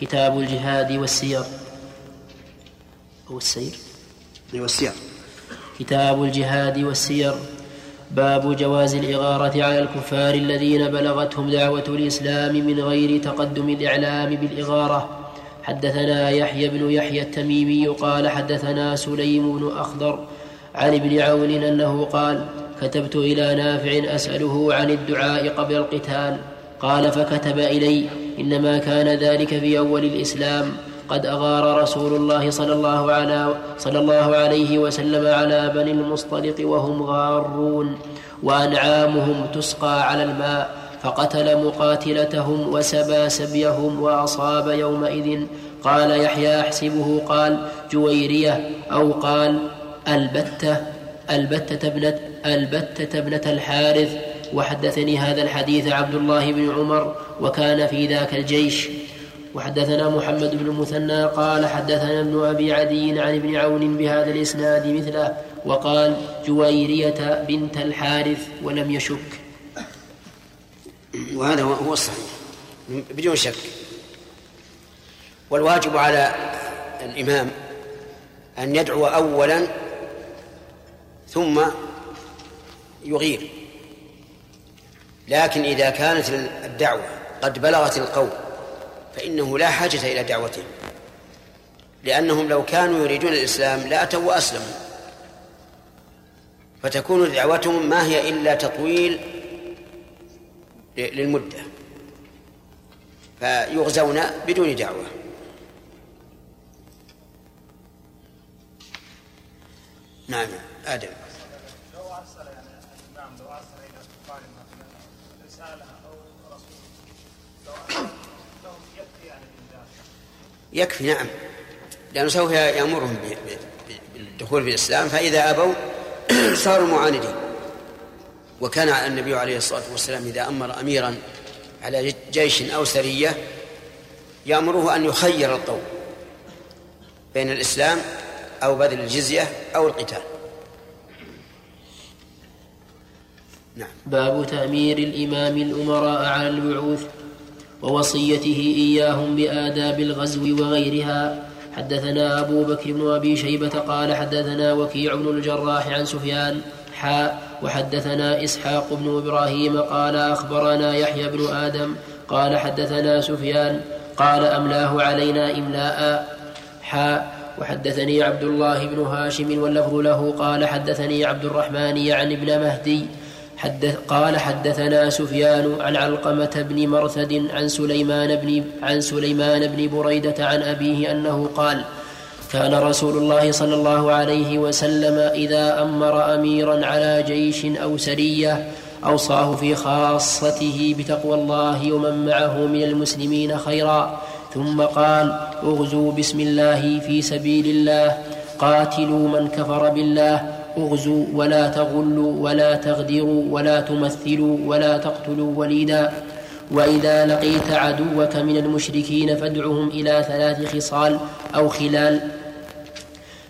كتاب الجهاد والسير. أو السير؟ والسير كتاب الجهاد والسير. باب جواز الإغارة على الكفار الذين بلغتهم دعوة الإسلام من غير تقدم الإعلام بالإغارة. حدثنا يحيى بن يحيى التميمي قال حدثنا سليم بن أخضر عن ابن عون أنه قال كتبت إلى نافع أسأله عن الدعاء قبل القتال. قال فكتب إلي إنما كان ذلك في أول الإسلام. قد أغار رسول الله صلى الله, على صلى الله عليه وسلم على بني المصطلق وهم غارون وأنعامهم تسقى على الماء فقتل مقاتلتهم وسبى سبيهم وأصاب يومئذ. قال يحيى أحسبه قال جويرية أو قال ألبتة ألبتة ابنة ألبتة ابنة الحارث. وحدثني هذا الحديث عبد الله بن عمر وكان في ذاك الجيش. وحدثنا محمد بن المثنى قال حدثنا ابن أبي عدي عن ابن عون بهذا الإسناد مثله وقال جويرية بنت الحارث ولم يشك. وهذا هو الصحيح. بدون شك. والواجب على الإمام أن يدعو أولا ثم يغير. لكن إذا كانت الدعوة قد بلغت القوم فإنه لا حاجة إلى دعوتهم لأنهم لو كانوا يريدون الإسلام لأتوا وأسلموا. فتكون دعوتهم ما هي إلا تطويل للمدة. فيغزون بدون دعوة. نعم. آدم لو أرسل يعني الإمام لو أرسل إلى الكفار مثلا رسالة أو رسول لهم يكفي يعني يكفي نعم. لأنه سوف يأمرهم بالدخول في الإسلام فإذا أبوا صاروا معاندين. وكان النبي عليه الصلاة والسلام إذا أمر أميرا على جيش أو سرية يأمره أن يخير القوم بين الإسلام أو بذل الجزية أو القتال. نعم. باب تأمير الإمام الأمراء على البعوث. ووصيته إياهم بآداب الغزو وغيرها. حدثنا أبو بكر بن أبي شيبة قال حدثنا وكيع بن الجراح عن سفيان حاء وحدثنا إسحاق بن إبراهيم قال أخبرنا يحيى بن آدم قال حدثنا سفيان قال أملاه علينا إملاء حاء وحدثني عبد الله بن هاشم واللفظ له قال حدثني عبد الرحمن يعني ابن مهدي حدث قال حدثنا سفيان عن علقمة بن مرثد عن سليمان بن عن سليمان بن بريدة عن أبيه أنه قال كان رسول الله صلى الله عليه وسلم إذا أمر أميرا على جيش أو سرية أوصاه في خاصته بتقوى الله ومن معه من المسلمين خيرا. ثم قال اغزوا بسم الله في سبيل الله قاتلوا من كفر بالله أغزوا ولا تغلوا ولا تغدروا ولا تمثلوا ولا تقتلوا وليدا. وإذا لقيت عدوك من المشركين فادعهم إلى ثلاث خصال أو خلال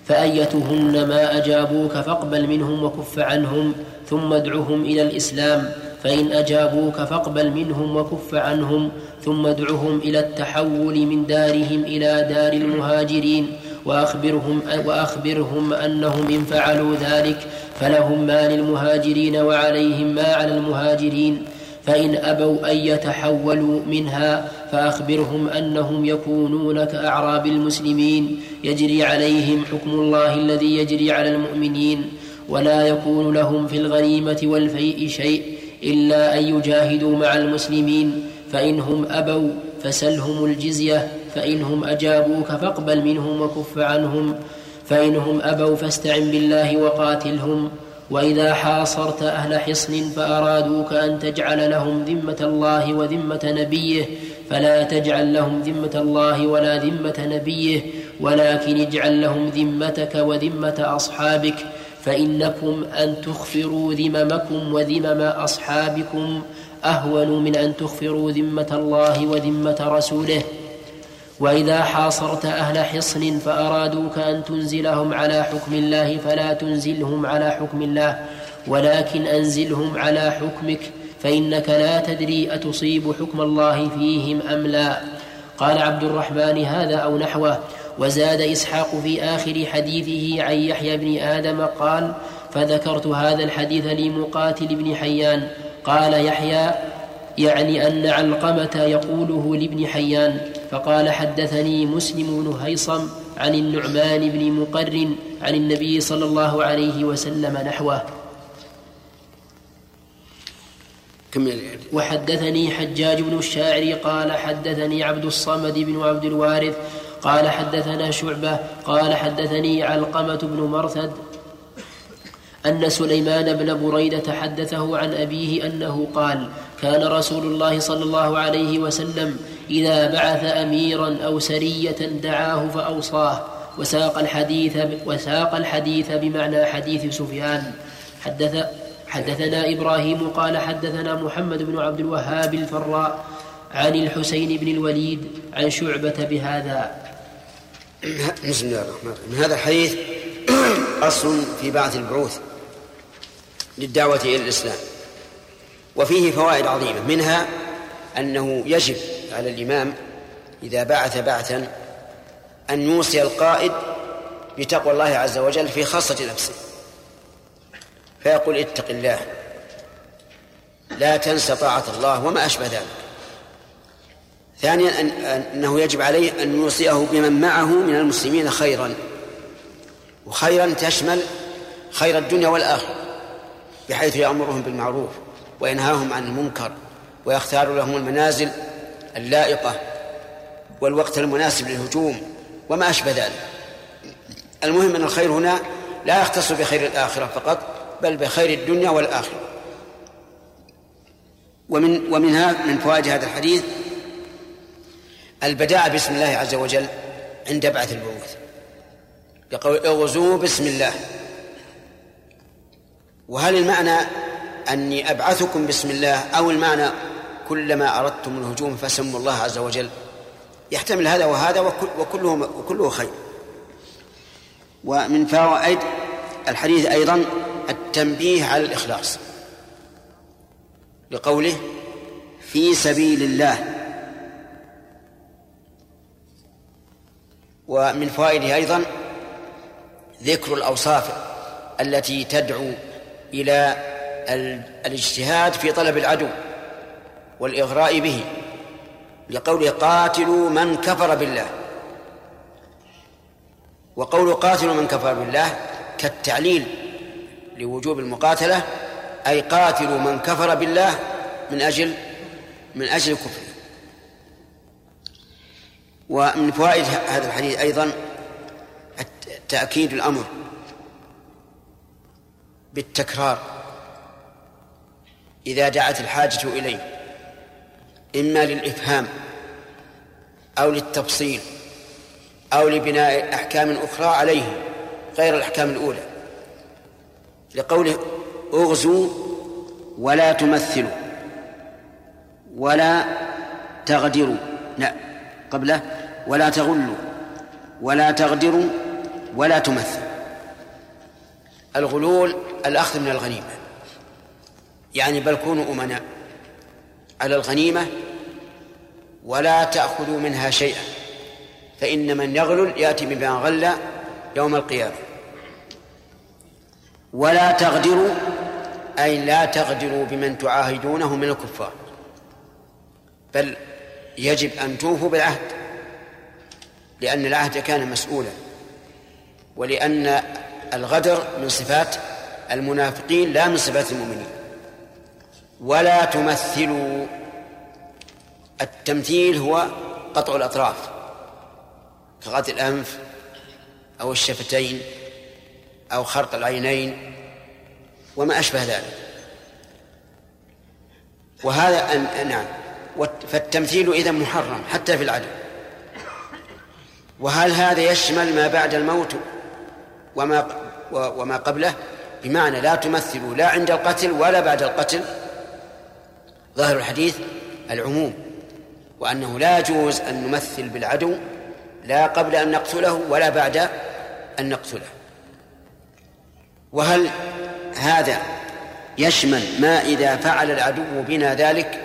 فايتهن ما أجابوك فاقبل منهم وكف عنهم ثم ادعهم إلى الإسلام. فإن أجابوك فاقبل منهم وكف عنهم ثم ادعهم إلى التحول من دارهم إلى دار المهاجرين. وأخبرهم, وأخبرهم أنهم إن فعلوا ذلك فلهم ما للمهاجرين وعليهم ما على المهاجرين. فإن أبوا أن يتحولوا منها فأخبرهم أنهم يكونون كأعراب المسلمين. يجري عليهم حكم الله الذي يجري على المؤمنين. ولا يكون لهم في الغنيمة والفيء شيء إلا أن يجاهدوا مع المسلمين. فإنهم أبوا فسلهم الجزية فإنهم أجابوك فاقبل منهم وكف عنهم. فإنهم أبوا فاستعن بالله وقاتلهم. وإذا حاصرت أهل حصن فأرادوك أن تجعل لهم ذمة الله وذمة نبيه. فلا تجعل لهم ذمة الله ولا ذمة نبيه. ولكن اجعل لهم ذمتك وذمة أصحابك. فإنكم أن تخفروا ذممكم وذمم أصحابكم. أهون من أن تخفروا ذمة الله وذمة رسوله. وإذا حاصرت أهل حصن فأرادوك أن تنزلهم على حكم الله فلا تنزلهم على حكم الله ولكن أنزلهم على حكمك فإنك لا تدري أتصيب حكم الله فيهم أم لا. قال عبد الرحمن هذا أو نحوه. وزاد إسحاق في آخر حديثه عن يحيى بن آدم قال فذكرت هذا الحديث لمقاتل بن حيان. قال يحيى يعني أن علقمة يقوله لابن حيان. فقال حدثني مسلم بن هيصم عن النعمان بن مقر عن النبي صلى الله عليه وسلم نحوه. وحدثني حجاج بن الشاعر قال حدثني عبد الصمد بن عبد الوارث قال حدثنا شعبة قال حدثني علقمة بن مرثد أن سليمان بن بريدة حدثه عن أبيه أنه قال كان رسول الله صلى الله عليه وسلم إذا بعث أميرا أو سرية دعاه فأوصاه. وساق الحديث وساق الحديث بمعنى حديث سفيان. حدث حدثنا إبراهيم قال حدثنا محمد بن عبد الوهاب الفراء عن الحسين بن الوليد عن شعبة بهذا. بسم الله الرحمن الرحيم. هذا الحديث أصل في بعث البعوث للدعوة إلى الإسلام. وفيه فوائد عظيمة. منها أنه يجب على الإمام إذا بعث بعثا أن يوصي القائد بتقوى الله عز وجل في خاصة نفسه. فيقول اتق الله لا تنس طاعة الله وما أشبه ذلك. ثانيا أن أنه يجب عليه أن يوصيه بمن معه من المسلمين خيرا. وخيرا تشمل خير الدنيا والآخرة بحيث يأمرهم بالمعروف وينهاهم عن المنكر ويختار لهم المنازل اللائقة والوقت المناسب للهجوم وما أشبه ذلك. المهم أن الخير هنا لا يختص بخير الآخرة فقط بل بخير الدنيا والآخرة. ومن ومنها من فوائد هذا الحديث البداء باسم الله عز وجل عند بعث البعوث. يقول اغزوا بسم الله. وهل المعنى أني أبعثكم بسم الله أو المعنى كلما أردتم الهجوم فسموا الله عز وجل. يحتمل هذا وهذا وكله وكله خير. ومن فوائد الحديث أيضا التنبيه على الإخلاص. لقوله في سبيل الله. ومن فوائده أيضا ذكر الأوصاف التي تدعو إلى الاجتهاد في طلب العدو. والإغراء به لقوله قاتلوا من كفر بالله. وقول قاتلوا من كفر بالله كالتعليل لوجوب المقاتلة أي قاتلوا من كفر بالله من أجل من أجل كفره ومن فوائد هذا الحديث أيضا تأكيد الأمر بالتكرار. إذا دعت الحاجة إليه. إما للإفهام أو للتفصيل أو لبناء أحكام أخرى عليه غير الأحكام الأولى. لقوله أغزوا ولا تمثلوا ولا تغدروا. لا قبله ولا تغلوا ولا تغدروا ولا تمثلوا. الغلول الأخذ من الغنيمة يعني بل كونوا أمناء. على الغنيمة ولا تأخذوا منها شيئا فإن من يغلل يأتي بما غل يوم القيامة. ولا تغدروا أي لا تغدروا بمن تعاهدونه من الكفار بل يجب أن توفوا بالعهد لأن العهد كان مسؤولا ولأن الغدر من صفات المنافقين لا من صفات المؤمنين. ولا تمثلوا. التمثيل هو قطع الأطراف كغط الأنف أو الشفتين أو خرق العينين وما أشبه ذلك. وهذا أن نعم. فالتمثيل إذا محرم حتى في العدل وهل هذا يشمل ما بعد الموت وما وما قبله؟ بمعنى لا تمثلوا لا عند القتل ولا بعد القتل ظاهر الحديث العموم وأنه لا يجوز أن نمثل بالعدو لا قبل أن نقتله ولا بعد أن نقتله. وهل هذا يشمل ما إذا فعل العدو بنا ذلك؟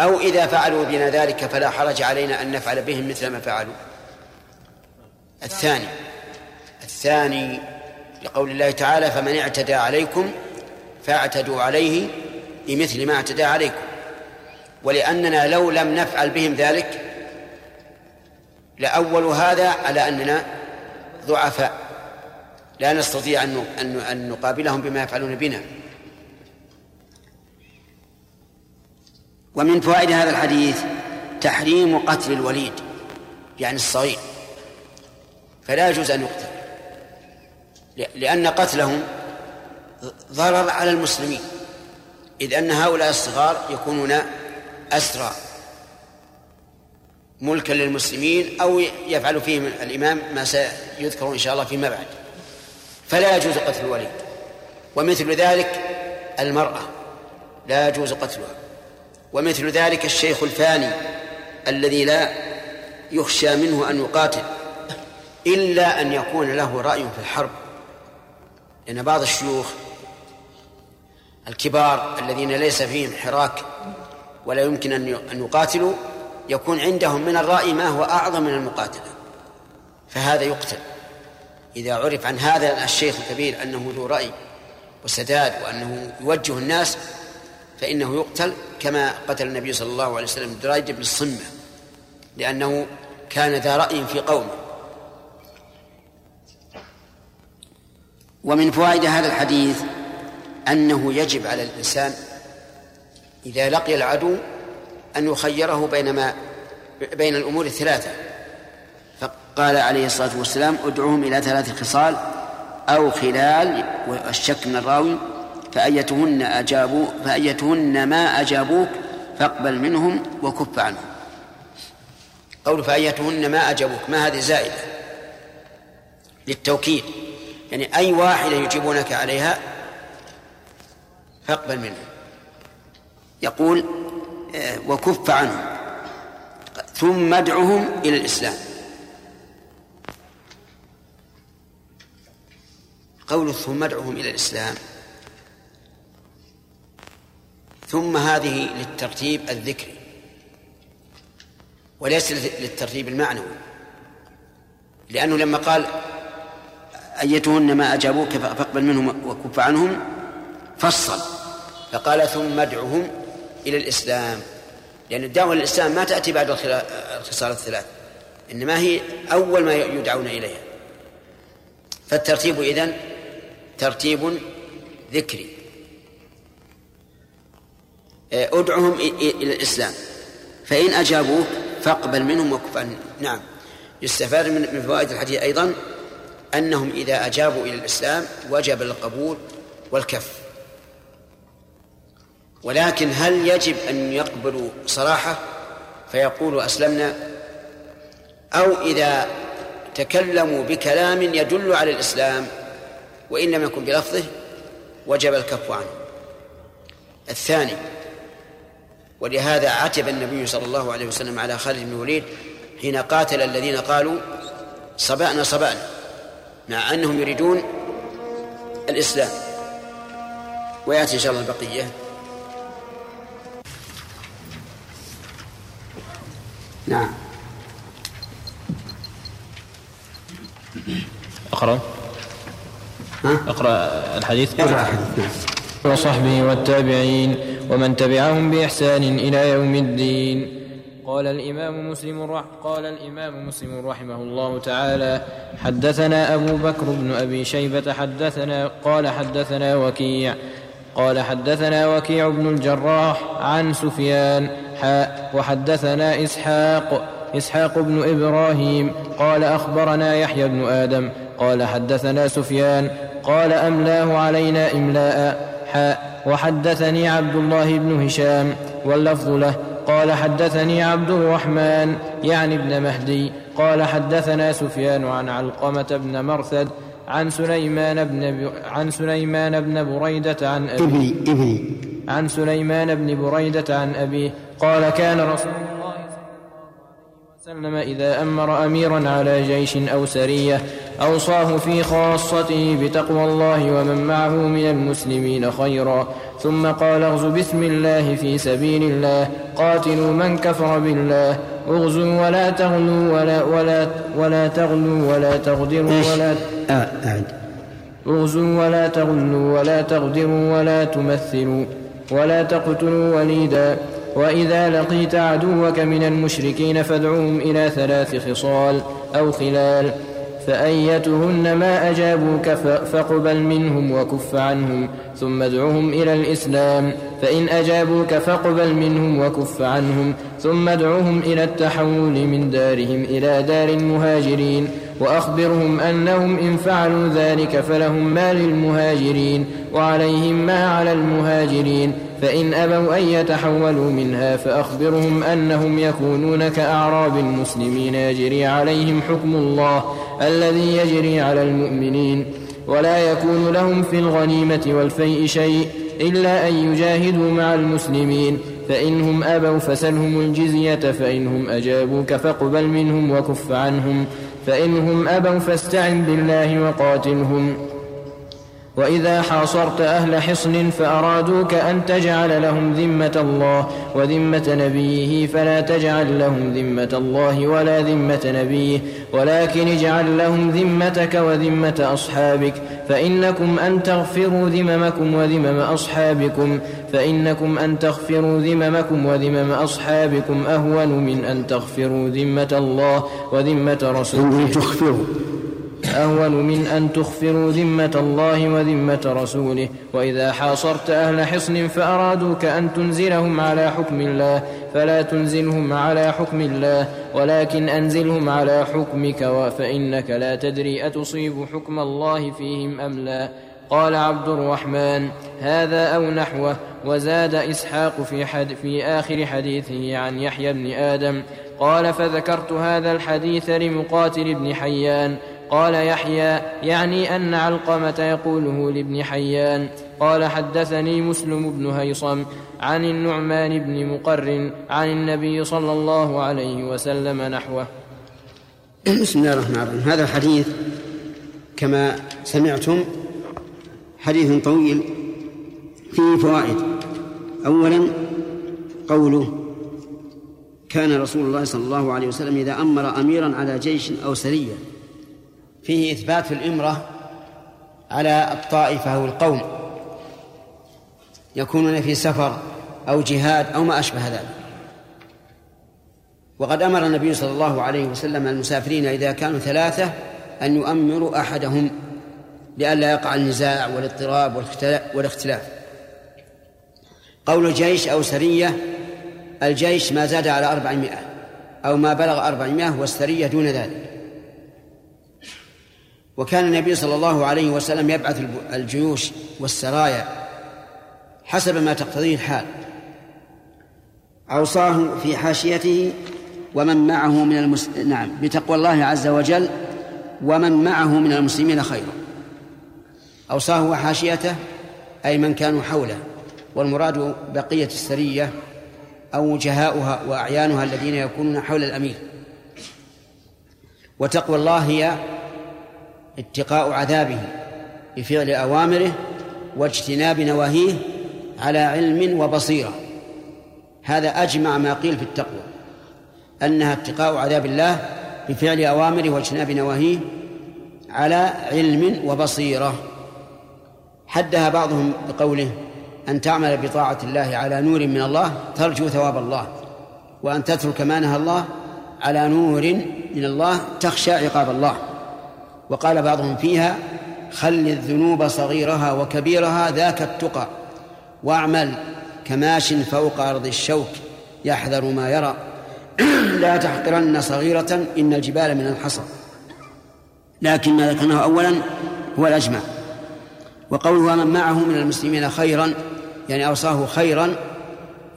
أو إذا فعلوا بنا ذلك فلا حرج علينا أن نفعل بهم مثل ما فعلوا؟ الثاني الثاني لقول الله تعالى فمن اعتدى عليكم فاعتدوا عليه بمثل ما اعتدى عليكم. ولأننا لو لم نفعل بهم ذلك لأول هذا على أننا ضعفاء. لا نستطيع أن نقابلهم بما يفعلون بنا. ومن فوائد هذا الحديث تحريم قتل الوليد يعني الصغير. فلا يجوز أن يقتل لأن قتلهم ضرر على المسلمين. إذ أن هؤلاء الصغار يكونون أسرى ملكا للمسلمين أو يفعل فيهم الإمام ما سيذكر إن شاء الله فيما بعد. فلا يجوز قتل الوليد. ومثل ذلك المرأة. لا يجوز قتلها. ومثل ذلك الشيخ الفاني الذي لا يخشى منه أن يقاتل إلا أن يكون له رأي في الحرب. لأن بعض الشيوخ الكبار الذين ليس فيهم حراك ولا يمكن أن يقاتلوا يكون عندهم من الرأي ما هو أعظم من المقاتلة. فهذا يقتل. إذا عرف عن هذا الشيخ الكبير أنه ذو رأي وسداد وأنه يوجه الناس فإنه يقتل كما قتل النبي صلى الله عليه وسلم درايد بن الصمة لأنه كان ذا رأي في قومه. ومن فوائد هذا الحديث أنه يجب على الإنسان إذا لقي العدو أن يخيره بين ما بين الأمور الثلاثة. فقال عليه الصلاة والسلام ادعوهم إلى ثلاث خصال أو خلال والشك من الراوي فأيتهن أجابوا فأيتهن ما أجابوك فاقبل منهم وكف عنهم. قول فأيتهن ما أجابوك ما هذه زائدة للتوكيد. يعني أي واحدة يجيبونك عليها فاقبل منهم يقول آه، وكف عنهم ثم ادعهم إلى الإسلام. قول ثم ادعهم إلى الإسلام ثم هذه للترتيب الذكري وليس للترتيب المعنوي. لأنه لما قال أيتهن ما أجابوك فاقبل منهم وكف عنهم فصل. فقال ثم ادعهم إلى الإسلام. لأن الدعوة للإسلام ما تأتي بعد الخصال الثلاث إنما هي أول ما يدعون إليها. فالترتيب إذن ترتيب ذكري. ادعهم إلى الإسلام. فإن أجابوك فاقبل منهم وكف نعم. يستفاد من فوائد الحديث أيضا أنهم إذا أجابوا إلى الإسلام وجب القبول والكف. ولكن هل يجب أن يقبلوا صراحة؟ فيقولوا أسلمنا. أو إذا تكلموا بكلام يدل على الإسلام وإن لم يكن بلفظه وجب الكف عنه. الثاني ولهذا عتب النبي صلى الله عليه وسلم على خالد بن الوليد حين قاتل الذين قالوا صبأنا صبأنا مع أنهم يريدون الإسلام. ويأتي إن شاء الله البقية. نعم. أقرأ؟ ها؟ أقرأ الحديث. اقرأ الحديث نعم. وصحبه والتابعين ومن تبعهم بإحسان إلى يوم الدين. قال الإمام مسلم رح قال الإمام مسلم رحمه الله تعالى حدثنا أبو بكر بن أبي شيبة حدثنا قال حدثنا وكيع قال حدثنا وكيع بن الجراح عن سفيان حاء وحدثنا إسحاق إسحاق بن إبراهيم قال أخبرنا يحيى بن آدم قال حدثنا سفيان قال أملاه علينا إملاء حاء وحدثني عبد الله بن هشام واللفظ له قال حدثني عبد الرحمن يعني ابن مهدي قال حدثنا سفيان عن علقمة بن مرثد عن سليمان بن عن سليمان بن بريدة عن أبيه ابني ابني. عن سليمان بن بريدة عن أبيه قال كان رسول الله وسلم إذا أمر أميرا على جيش أو سرية أوصاه في خاصته بتقوى الله ومن معه من المسلمين خيرا. ثم قال اغزوا بسم الله في سبيل الله قاتلوا من كفر بالله اغزوا ولا تغلوا ولا ولا ولا تغلوا ولا تغدروا ولا آه، أعد اغزوا ولا تغلوا ولا تغدروا ولا تمثلوا ولا تقتلوا وليدا. وإذا لقيت عدوك من المشركين فادعوهم إلى ثلاث خصال أو خلال فأيتهن ما أجابوك فاقبل منهم وكف عنهم ثم ادعهم إلى الإسلام فإن أجابوك فاقبل منهم وكف عنهم ثم ادعهم إلى التحول من دارهم إلى دار المهاجرين وأخبرهم أنهم إن فعلوا ذلك فلهم ما للمهاجرين وعليهم ما على المهاجرين فإن أبوا أن يتحولوا منها فأخبرهم أنهم يكونون كأعراب المسلمين يجري عليهم حكم الله الذي يجري على المؤمنين ولا يكون لهم في الغنيمة والفيء شيء إلا أن يجاهدوا مع المسلمين فإنهم أبوا فسلهم الجزية فإنهم أجابوك فاقبل منهم وكف عنهم فإنهم أبوا فاستعن بالله وقاتلهم وإذا حاصرت أهل حصن فأرادوك أن تجعل لهم ذمة الله وذمة نبيه فلا تجعل لهم ذمة الله ولا ذمة نبيه ولكن اجعل لهم ذمتك وذمة أصحابك فإنكم أن تغفروا ذممكم وذمم أصحابكم فإنكم أن تغفروا ذممكم وذمم أصحابكم أهون من أن تغفروا ذمة الله وذمة رسوله. أهون من أن تخفروا ذمة الله وذمة رسوله. وإذا حاصرت أهل حصن فأرادوك أن تنزلهم على حكم الله فلا تنزلهم على حكم الله ولكن أنزلهم على حكمك فإنك لا تدري أتصيب حكم الله فيهم أم لا. قال عبد الرحمن هذا أو نحوه. وزاد إسحاق في, حد في آخر حديثه عن يحيى بن آدم قال فذكرت هذا الحديث لمقاتل بن حيان. قال يحيى يعني أن علقمة يقوله لابن حيان قال حدثني مسلم بن هيصم عن النعمان بن مقر عن النبي صلى الله عليه وسلم نحوه. بسم الله الرحمن الرحيم. هذا الحديث كما سمعتم حديث طويل فيه فوائد. أولا قوله كان رسول الله صلى الله عليه وسلم إذا أمر أميرا على جيش أو سرية فيه إثبات الإمرة على الطائفة أو القوم يكونون في سفر أو جهاد أو ما أشبه ذلك. وقد أمر النبي صلى الله عليه وسلم المسافرين إذا كانوا ثلاثة أن يؤمروا أحدهم لئلا يقع النزاع والاضطراب والاختلاف قول الجيش أو سرية الجيش ما زاد على أربعمائة أو ما بلغ أربعمائة والسرية دون ذلك. وكان النبي صلى الله عليه وسلم يبعث الجيوش والسرايا حسب ما تقتضيه الحال. أوصاه في حاشيته ومن معه من المس... نعم بتقوى الله عز وجل ومن معه من المسلمين خيرا. أوصاه وحاشيته أي من كانوا حوله والمراد بقية السرية أو وجهاؤها وأعيانها الذين يكونون حول الأمير. وتقوى الله هي اتقاء عذابه بفعل أوامره واجتناب نواهيه على علم وبصيرة. هذا أجمع ما قيل في التقوى أنها اتقاء عذاب الله بفعل أوامره واجتناب نواهيه على علم وبصيرة. حدها بعضهم بقوله أن تعمل بطاعة الله على نور من الله ترجو ثواب الله وأن تترك ما نهى الله على نور من الله تخشى عقاب الله. وقال بعضهم فيها خل الذنوب صغيرها وكبيرها ذاك التقى واعمل كماش فوق أرض الشوك يحذر ما يرى. لا تحقرن صغيرة إن الجبال من الحصى. لكن ما ذكرناه أولا هو الأجمع. وقوله من معه من المسلمين خيرا يعني أوصاه خيرا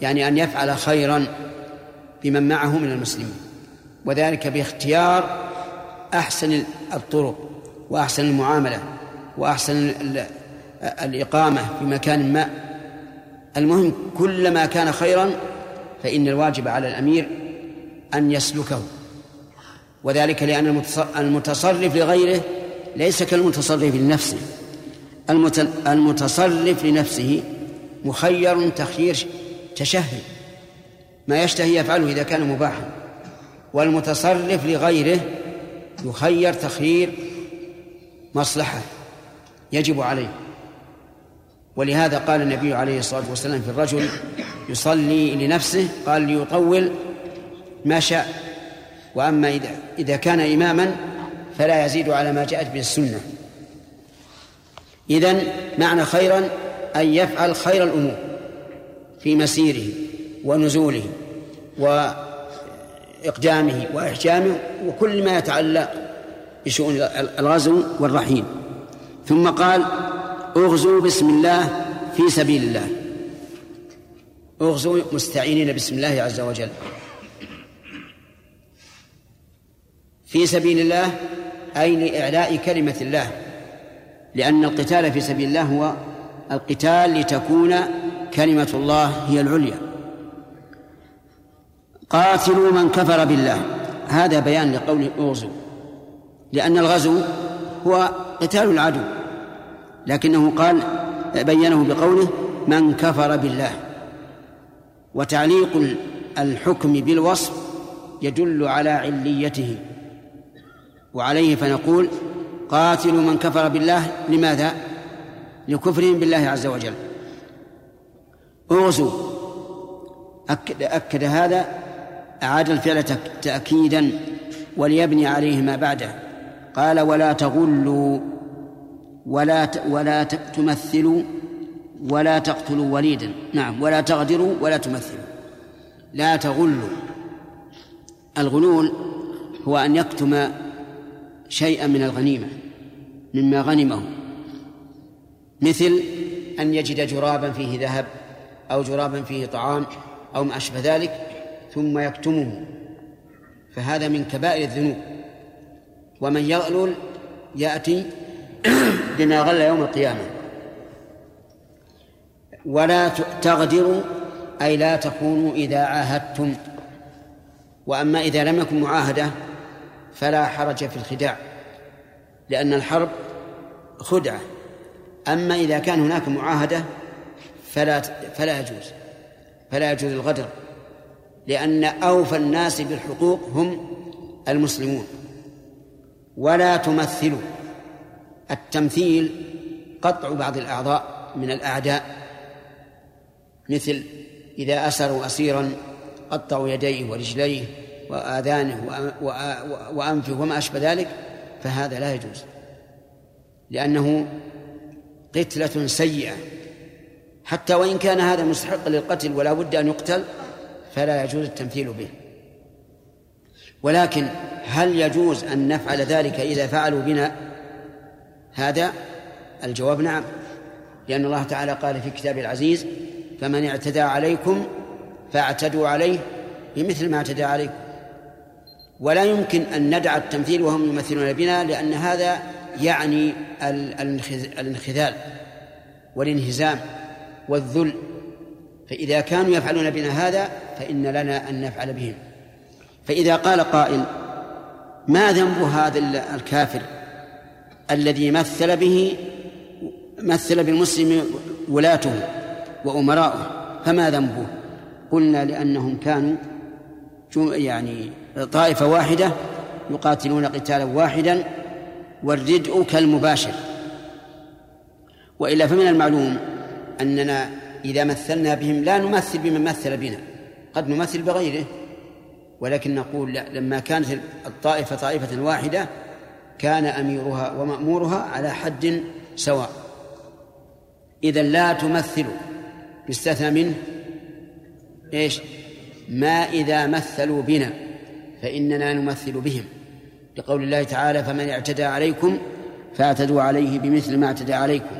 يعني أن يفعل خيرا بمن معه من المسلمين. وذلك باختيار أحسن الطرق وأحسن المعاملة وأحسن الإقامة في مكان ما. المهم كلما كان خيرا فإن الواجب على الأمير أن يسلكه. وذلك لأن المتصرف لغيره ليس كالمتصرف لنفسه. المتصرف لنفسه مخير تخيير تشهي. ما يشتهي يفعله إذا كان مباحا. والمتصرف لغيره يخير تخيير مصلحة يجب عليه. ولهذا قال النبي عليه الصلاة والسلام في الرجل يصلي لنفسه قال ليطول ما شاء. وأما إذا إذا كان إماما فلا يزيد على ما جاءت به السنة. إذن معنى خيرا أن يفعل خير الأمور في مسيره ونزوله وإقدامه وإحجامه وكل ما يتعلق بشؤون الغزو والرحيل. ثم قال اغزوا بسم الله في سبيل الله. اغزوا مستعينين بسم الله عز وجل. في سبيل الله أي لإعلاء كلمة الله. لأن القتال في سبيل الله هو القتال لتكون كلمة الله هي العليا. قاتلوا من كفر بالله. هذا بيان لقوله اغزوا لأن الغزو هو قتال العدو. لكنه قال بينه بقوله من كفر بالله. وتعليق الحكم بالوصف يدل على عليته. وعليه فنقول قاتلوا من كفر بالله. لماذا؟ لكفرهم بالله عز وجل. اغزوا أكد, أكد هذا أعاد الفعل تأكيدا وليبني عليه ما بعده. قال ولا تغلوا ولا ولا تمثلوا ولا تقتلوا وليدا. نعم ولا تغدروا ولا تمثلوا. لا تغلوا. الغلول هو أن يكتم شيئا من الغنيمة مما غنمه. مثل أن يجد جرابا فيه ذهب أو جرابا فيه طعام أو ما أشبه ذلك. ثم يكتمه. فهذا من كبائر الذنوب. ومن يغلل يأتي بما غل يوم القيامة. ولا تغدروا أي لا تكونوا إذا عاهدتم. وأما إذا لم يكن معاهدة فلا حرج في الخداع. لأن الحرب خدعة. أما إذا كان هناك معاهدة فلا فلا يجوز. فلا يجوز الغدر. لأن أوفى الناس بالحقوق هم المسلمون. ولا تمثلوا التمثيل قطع بعض الأعضاء من الأعداء. مثل إذا أسروا أسيرا قطعوا يديه ورجليه وآذانه وأنفه وما أشبه ذلك فهذا لا يجوز. لأنه قتلة سيئة. حتى وإن كان هذا مستحقا للقتل ولا بد أن يقتل فلا يجوز التمثيل به. ولكن هل يجوز أن نفعل ذلك إذا فعلوا بنا؟ هذا الجواب نعم. لأن الله تعالى قال في كتابه العزيز فمن اعتدى عليكم فاعتدوا عليه بمثل ما اعتدى عليكم. ولا يمكن أن ندع التمثيل وهم يمثلون بنا لأن هذا يعني الانخذال والانهزام والذل. فإذا كانوا يفعلون بنا هذا فإن لنا أن نفعل بهم. فإذا قال قائل ما ذنب هذا الكافر الذي مثل به مثل بالمسلم ولاته وأمراؤه؟ فما ذنبه؟ قلنا لأنهم كانوا يعني طائفة واحدة يقاتلون قتالا واحدا والردء كالمباشر. وإلا فمن المعلوم أننا إذا مثلنا بهم لا نمثل بمن مثل بنا قد نمثل بغيره. ولكن نقول لا لما كانت الطائفة طائفة واحدة كان أميرها ومأمورها على حد سواء. إذا لا تمثلوا يستثنى منه. إيش؟ ما إذا مثلوا بنا فإننا نمثل بهم. لقول الله تعالى فمن اعتدى عليكم فاعتدوا عليه بمثل ما اعتدى عليكم.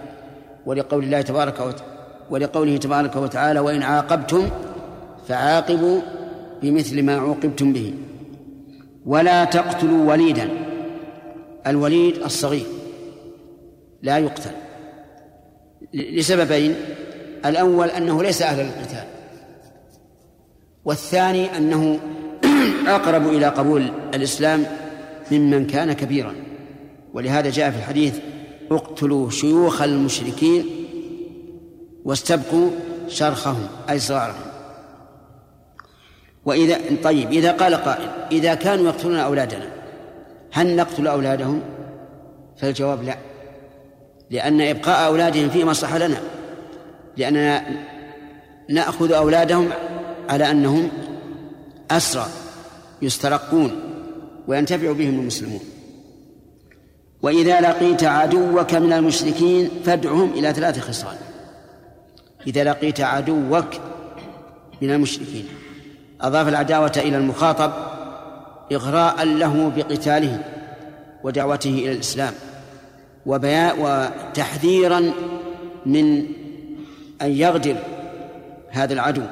ولقول الله تبارك وتعالى ولقوله تبارك وتعالى وإن عاقبتم فعاقبوا بمثل ما عوقبتم به. ولا تقتلوا وليدا الوليد الصغير لا يقتل. لسببين الأول أنه ليس أهلا للقتال والثاني أنه أقرب إلى قبول الإسلام ممن كان كبيرا. ولهذا جاء في الحديث اقتلوا شيوخ المشركين واستبقوا شرخهم أي صغارهم. وإذا طيب إذا قال قائل إذا كانوا يقتلون أولادنا هل نقتل أولادهم؟ فالجواب لا. لأن إبقاء أولادهم فيه مصلحة لنا. لأننا نأخذ أولادهم على أنهم أسرى يسترقون وينتفع بهم المسلمون. وإذا لقيت عدوك من المشركين فادعهم إلى ثلاث خصال. إذا لقيت عدوك من المشركين. أضاف العداوة إلى المخاطب إغراء له بقتاله ودعوته إلى الإسلام وتحذيرا من أن يغدر هذا العدو.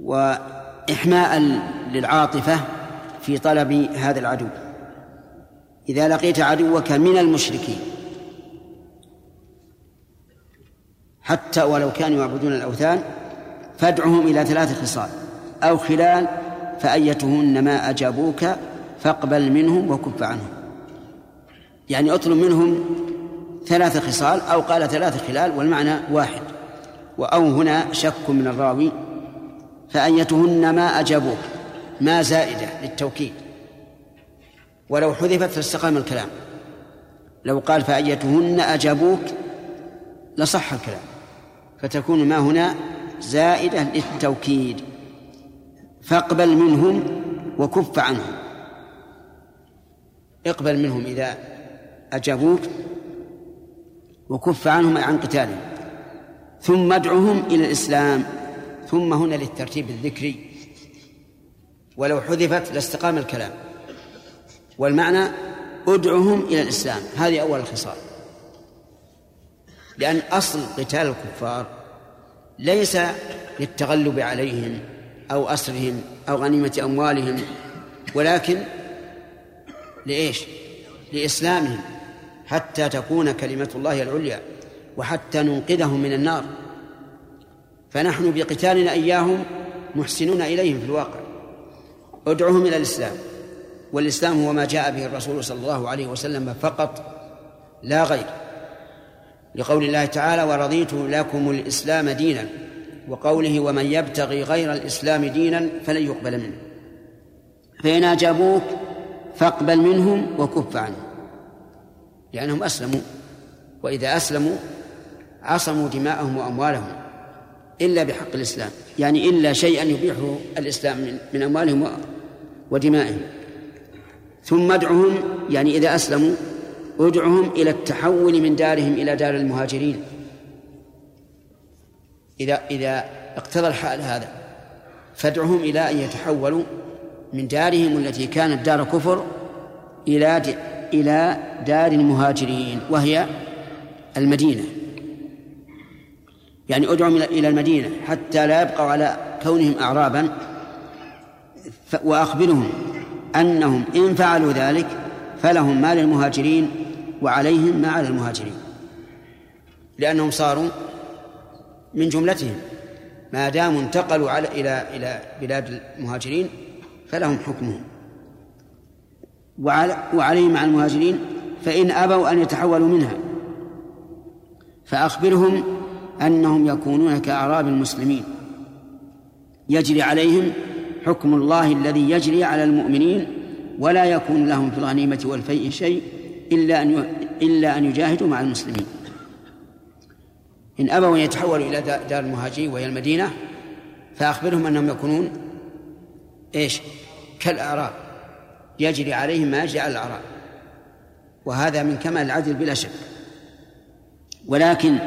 وإحماء للعاطفة في طلب هذا العدو. إذا لقيت عدوك من المشركين حتى ولو كانوا يعبدون الأوثان فادعهم إلى ثلاث خصال. أو خلال فأيتهن ما أجابوك فاقبل منهم وكف عنهم. يعني اطلب منهم ثلاث خصال أو قال ثلاث خلال والمعنى واحد. وأو هنا شك من الراوي فأيتهن ما أجابوك ما زائدة للتوكيد. ولو حذفت لاستقام الكلام. لو قال فأيتهن أجابوك لصح الكلام. فتكون ما هنا زائدة للتوكيد. فاقبل منهم وكف عنهم. اقبل منهم إذا أجابوك وكف عنهم عن قتالهم. ثم ادعهم إلى الإسلام. ثم هنا للترتيب الذكري. ولو حذفت لاستقام الكلام. والمعنى ادعهم إلى الإسلام. هذه أول الخصال. لأن أصل قتال الكفار ليس للتغلب عليهم أو أسرهم أو غنيمة أموالهم ولكن لإيش؟ لإسلامهم حتى تكون كلمة الله العليا وحتى ننقذهم من النار. فنحن بقتالنا إياهم محسنون إليهم في الواقع. ادعوهم إلى الإسلام والإسلام هو ما جاء به الرسول صلى الله عليه وسلم فقط لا غير. لقول الله تعالى ورضيت لكم الإسلام دينا وقوله ومن يبتغي غير الإسلام دينا فلن يقبل منه. فإن أجابوك فاقبل منهم وكف عنهم لأنهم أسلموا وإذا أسلموا عصموا دماءهم وأموالهم إلا بحق الإسلام يعني إلا شيئا يبيحه الإسلام من أموالهم ودمائهم. ثم ادعهم يعني إذا أسلموا ادعهم إلى التحول من دارهم إلى دار المهاجرين. إذا إذا اقتضى الحال هذا فادعهم إلى أن يتحولوا من دارهم التي كانت دار كفر إلى إلى دار المهاجرين وهي المدينة. يعني ادعهم إلى المدينة حتى لا يبقوا على كونهم أعرابا وأخبرهم أنهم إن فعلوا ذلك فلهم ما للمهاجرين وعليهم ما على المهاجرين لأنهم صاروا من جملتهم. ما داموا انتقلوا على إلى إلى بلاد المهاجرين فلهم حكمهم. وعليهم مع المهاجرين فإن أبوا أن يتحولوا منها. فأخبرهم أنهم يكونون كأعراب المسلمين. يجري عليهم حكم الله الذي يجري على المؤمنين ولا يكون لهم في الغنيمة والفيء شيء إلا أن إلا أن يجاهدوا مع المسلمين. إن أبوا أن يتحولوا إلى دار المهاجرين وهي المدينة فأخبرهم أنهم يكونون إيش؟ كالأعراب. يجري عليهم ما يجري على الأعراب. وهذا من كمال العدل بلا شك. ولكن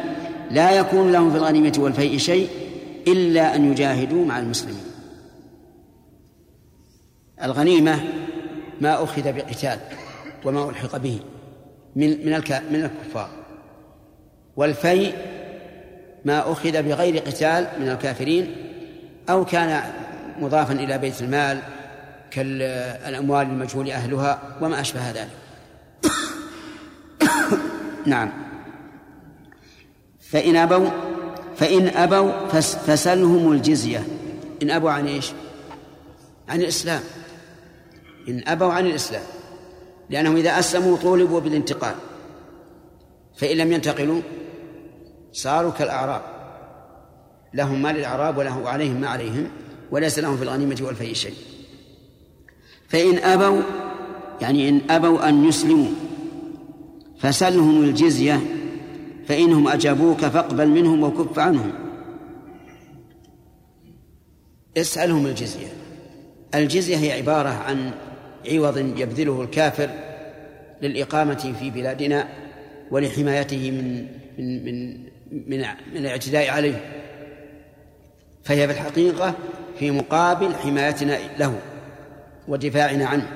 لا يكون لهم في الغنيمة والفيء شيء إلا أن يجاهدوا مع المسلمين. الغنيمة ما أخذ بقتال. وما ألحق به من من من الكفار. والفيء ما أخذ بغير قتال من الكافرين أو كان مضافا إلى بيت المال كالأموال المجهول أهلها وما أشبه ذلك. نعم. فإن أبوا فإن أبوا فسلهم الجزية. إن أبوا عن إيش؟ عن الإسلام. إن أبوا عن الإسلام. لأنهم إذا أسلموا طولبوا بالانتقال. فإن لم ينتقلوا صاروا كالأعراب. لهم ما للأعراب وله وعليهم ما عليهم وليس لهم في الغنيمة والفيء شيء. فإن أبوا يعني إن أبوا أن يسلموا فسلهم الجزية فإنهم أجابوك فاقبل منهم وكف عنهم. اسألهم الجزية. الجزية هي عبارة عن عوض يبذله الكافر للإقامة في بلادنا ولحمايته من من من من, من الاعتداء عليه. فهي في الحقيقة في مقابل حمايتنا له ودفاعنا عنه.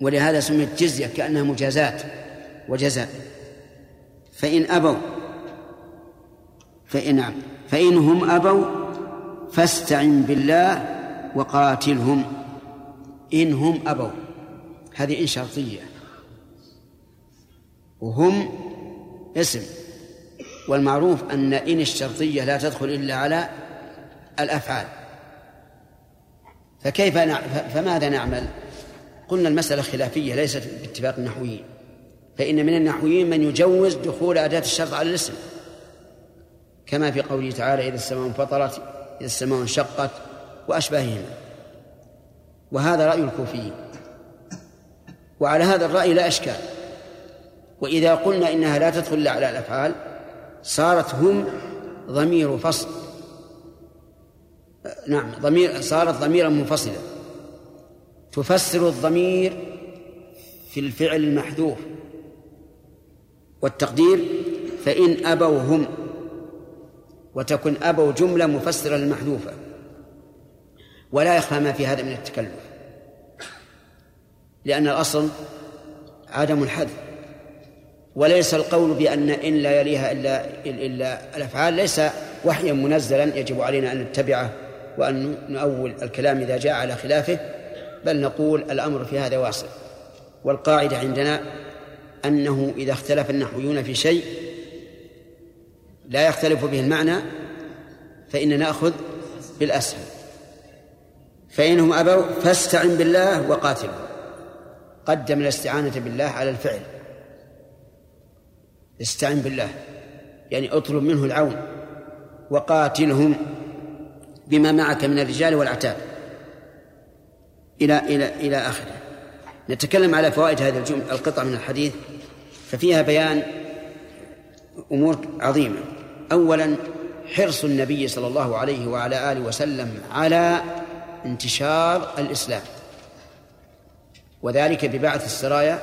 ولهذا سميت جزية كأنها مجازات وجزاء. فإن أبوا فإن فإن هم أبوا فاستعن بالله وقاتلهم. إن هم أبوا. هذه إن شرطية. وهم اسم. والمعروف أن إن الشرطية لا تدخل إلا على الأفعال. فكيف فماذا نعمل؟ قلنا المسألة خلافية ليست باتفاق النحويين. فإن من النحويين من يجوز دخول أداة الشرط على الاسم. كما في قوله تعالى إذا السماء انفطرت إذا السماء انشقت وأشباههما. وهذا رأي الكوفيين. وعلى هذا الرأي لا إشكال. وإذا قلنا إنها لا تدخل على الأفعال صارت هم ضمير فصل. نعم ضمير صارت ضميرا منفصلا تفسر الضمير في الفعل المحذوف. والتقدير فإن أبوا هم وتكن أبوا جملة مفسرة للمحذوفة ولا يخفى ما في هذا من التكلف. لأن الأصل عدم الحذف. وليس القول بأن إن لا يليها إلا إلا الأفعال. ليس وحيا منزلا يجب علينا أن نتبعه وأن نؤول الكلام إذا جاء على خلافه بل نقول الأمر في هذا واسع والقاعدة عندنا أنه إذا اختلف النحويون في شيء لا يختلف به المعنى فإن نأخذ بالأسهل. فإنهم أبوا فاستعن بالله وقاتلوا. قدم الاستعانة بالله على الفعل. استعن بالله. يعني اطلب منه العون وقاتلهم بما معك من الرجال والعتاد إلى إلى إلى آخره. نتكلم على فوائد هذه الجملة القطع من الحديث ففيها بيان أمور عظيمة. أولا حرص النبي صلى الله عليه وعلى آله وسلم على انتشار الإسلام وذلك ببعث السرايا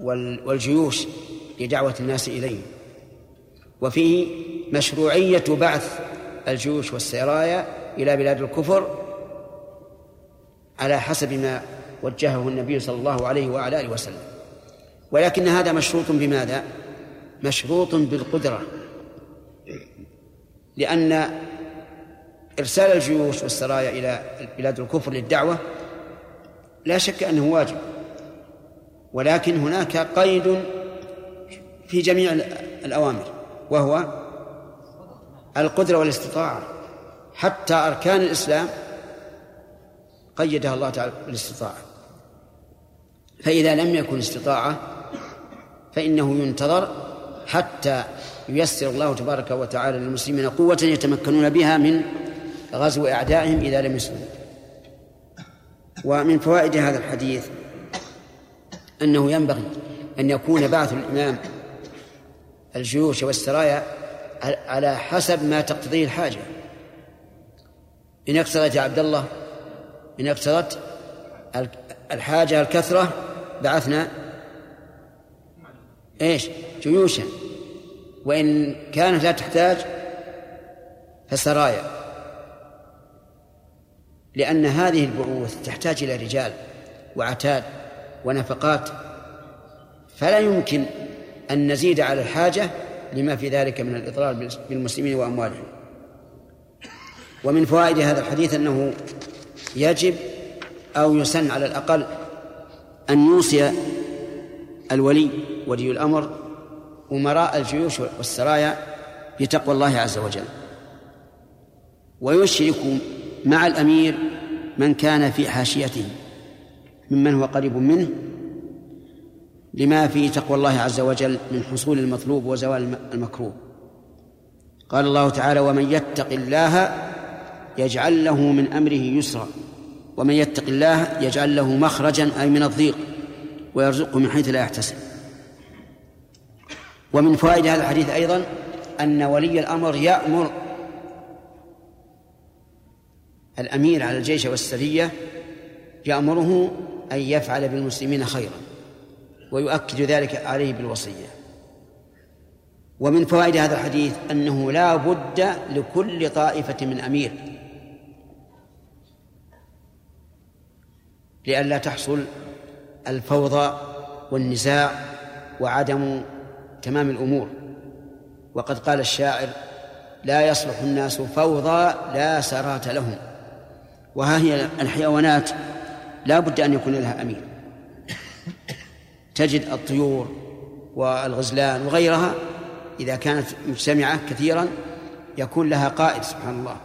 والجيوش لدعوة الناس إليه وفيه مشروعية بعث الجيوش والسرايا إلى بلاد الكفر على حسب ما وجهه النبي صلى الله عليه وعلى آله وسلم ولكن هذا مشروط بماذا؟ مشروط بالقدرة لأن إرسال الجيوش والسرايا إلى بلاد الكفر للدعوة لا شك أنه واجب ولكن هناك قيد في جميع الأوامر وهو القدرة والاستطاعة. حتى أركان الإسلام قيدها الله تعالى بالاستطاعة. فإذا لم يكن استطاعة فإنه ينتظر حتى ييسر الله تبارك وتعالى للمسلمين قوة يتمكنون بها من غزو أعدائهم إذا لم يسلموا ومن فوائد هذا الحديث أنه ينبغي أن يكون بعث الإمام الجيوش والسرايا على حسب ما تقتضيه الحاجة. إن اقتضت يا عبد الله إن اقتضت الحاجة الكثرة بعثنا إيش؟ جيوشا. وإن كانت لا تحتاج فسرايا. لأن هذه البعوث تحتاج إلى رجال وعتاد ونفقات. فلا يمكن أن نزيد على الحاجة لما في ذلك من الإضرار بالمسلمين وأموالهم. ومن فوائد هذا الحديث أنه يجب أو يسن على الأقل أن يوصي الولي ولي الأمر أمراء الجيوش والسرايا بتقوى الله عز وجل. ويشرك مع الأمير من كان في حاشيته ممن هو قريب منه لما في تقوى الله عز وجل من حصول المطلوب وزوال المكروه. قال الله تعالى ومن يتق الله يجعل له من أمره يسرا ومن يتق الله يجعل له مخرجا أي من الضيق ويرزقه من حيث لا يحتسب. ومن فوائد هذا الحديث أيضا أن ولي الأمر يأمر الأمير على الجيش والسرية يأمره أن يفعل بالمسلمين خيرا ويؤكد ذلك عليه بالوصية. ومن فوائد هذا الحديث أنه لا بد لكل طائفة من أمير لئلا تحصل الفوضى والنزاع وعدم تمام الأمور. وقد قال الشاعر لا يصلح الناس فوضى لا سرات لهم. وها هي الحيوانات لا بد أن يكون لها أمير. تجد الطيور والغزلان وغيرها إذا كانت مجتمعة كثيرا يكون لها قائد سبحان الله.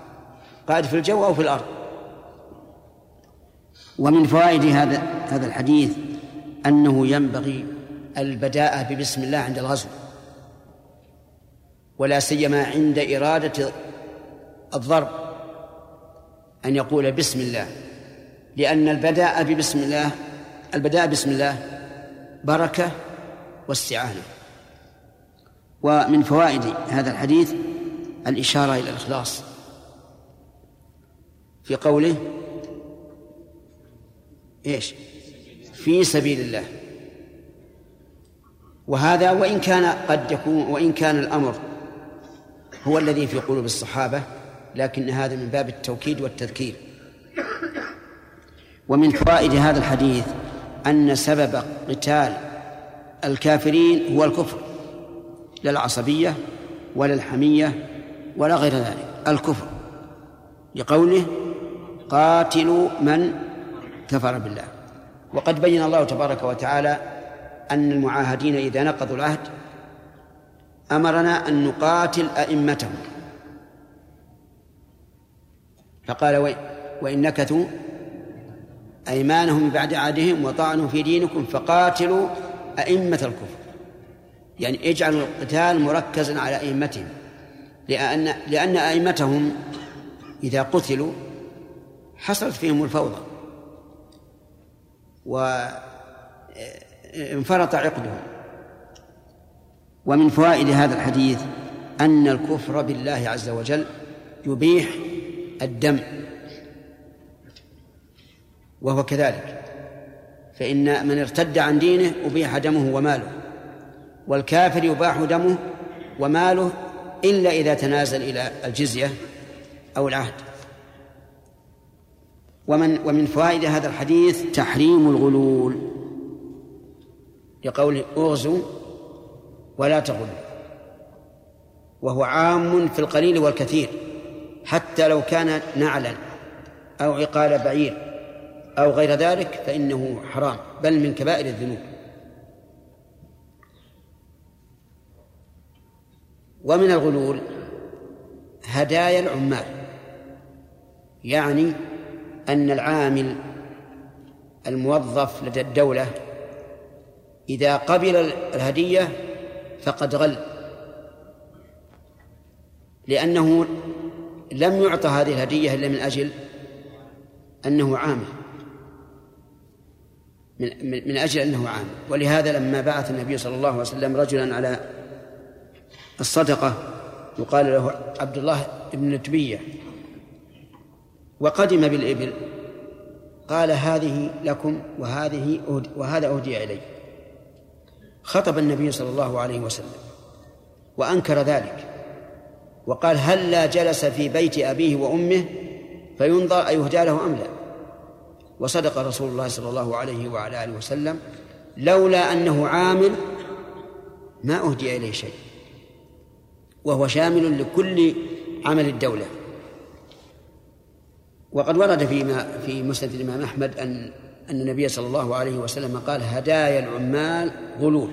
قائد في الجو أو في الأرض. ومن فوائد هذا هذا الحديث أنه ينبغي البداءة ببسم الله عند الغزو. ولا سيما عند إرادة الضرب. أن يقول بسم الله. لأن البداء ببسم الله البداء بسم الله بركة واستعانة. ومن فوائد هذا الحديث الإشارة إلى الإخلاص. في قوله إيش؟ في سبيل الله. وهذا وإن كان قد يكون وإن كان الأمر هو الذي في قلوب الصحابة لكن هذا من باب التوكيد والتذكير. ومن فوائد هذا الحديث أن سبب قتال الكافرين هو الكفر لا العصبية ولا الحمية ولا غير ذلك الكفر. لقوله قاتلوا من كفر بالله. وقد بين الله تبارك وتعالى أن المعاهدين إذا نقضوا العهد أمرنا أن نقاتل أئمتهم. فقال وإن نكثوا أيمانهم بعد عهدهم وطعنوا في دينكم فقاتلوا أئمة الكفر. يعني اجعلوا القتال مركزا على أئمتهم. لأن لأن أئمتهم إذا قتلوا حصلت فيهم الفوضى. وانفرط عقده ومن فوائد هذا الحديث أن الكفر بالله عز وجل يبيح الدم وهو كذلك. فإن من ارتد عن دينه أبيح دمه وماله والكافر يباح دمه وماله إلا إذا تنازل إلى الجزية أو العهد. ومن ومن فوائد هذا الحديث تحريم الغلول لقول اغزوا ولا تغلوا وهو عام في القليل والكثير. حتى لو كان نعلا أو عقال بعير أو غير ذلك فإنه حرام بل من كبائر الذنوب. ومن الغلول هدايا العمال يعني أن العامل الموظف لدى الدولة إذا قبل الهدية فقد غل لأنه لم يعطى هذه الهدية إلا من أجل أنه عامل من, أجل أنه عامل ولهذا لما بعث النبي صلى الله عليه وسلم رجلا على الصدقة يقال له عبد الله بن نتبية. وقدم بالإبل قال هذه لكم وهذه وهذا أهدي إلي خطب النبي صلى الله عليه وسلم وأنكر ذلك. وقال هل لا جلس في بيت أبيه وأمه فينظر أيهدى له أم لا؟ وصدق رسول الله صلى الله عليه وعلى آله وسلم لولا أنه عامل ما أهدي إليه شيء وهو شامل لكل عمل الدولة. وقد ورد فيما في مسند الإمام أحمد أن أن النبي صلى الله عليه وسلم قال هدايا العمال غلول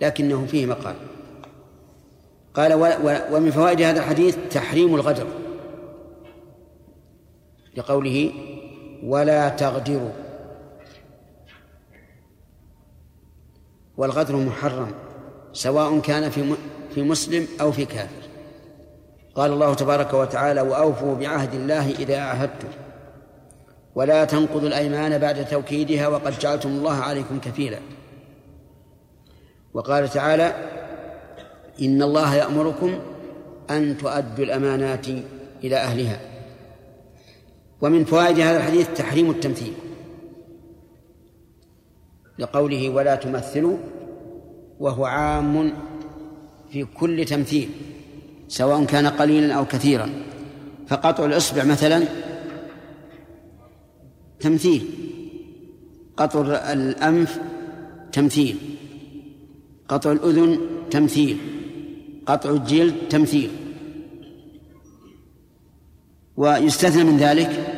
لكنه فيه مقال. قال ومن فوائد هذا الحديث تحريم الغدر لقوله ولا تغدروا. والغدر محرم سواء كان في في مسلم أو في كافر. قال الله تبارك وتعالى وأوفوا بعهد الله إذا عاهدتم. ولا تنقضوا الأيمان بعد توكيدها وقد جعلتم الله عليكم كفيلا. وقال تعالى إن الله يأمركم أن تؤدوا الأمانات إلى أهلها. ومن فوائد هذا الحديث تحريم التمثيل. لقوله ولا تمثلوا وهو عام في كل تمثيل سواء كان قليلا أو كثيرا. فقطع الإصبع مثلا تمثيل. قطع الأنف تمثيل. قطع الأذن تمثيل. قطع الجلد تمثيل. ويستثنى من ذلك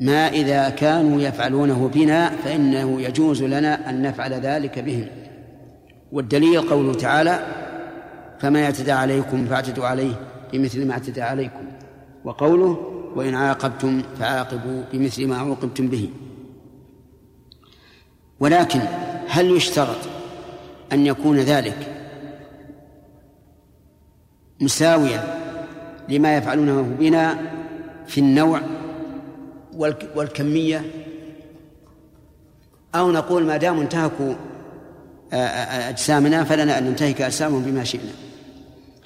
ما إذا كانوا يفعلونه بنا فإنه يجوز لنا أن نفعل ذلك بهم. والدليل قوله تعالى فما يعتدى عليكم فاعتدوا عليه بمثل ما اعتدى عليكم وقوله وإن عاقبتم فعاقبوا بمثل ما عوقبتم به ولكن هل يشترط أن يكون ذلك مساويا لما يفعلونه بنا في النوع والكمية. أو نقول ما دام انتهكوا أجسامنا فلنا أن ننتهك أجسامهم بما شئنا.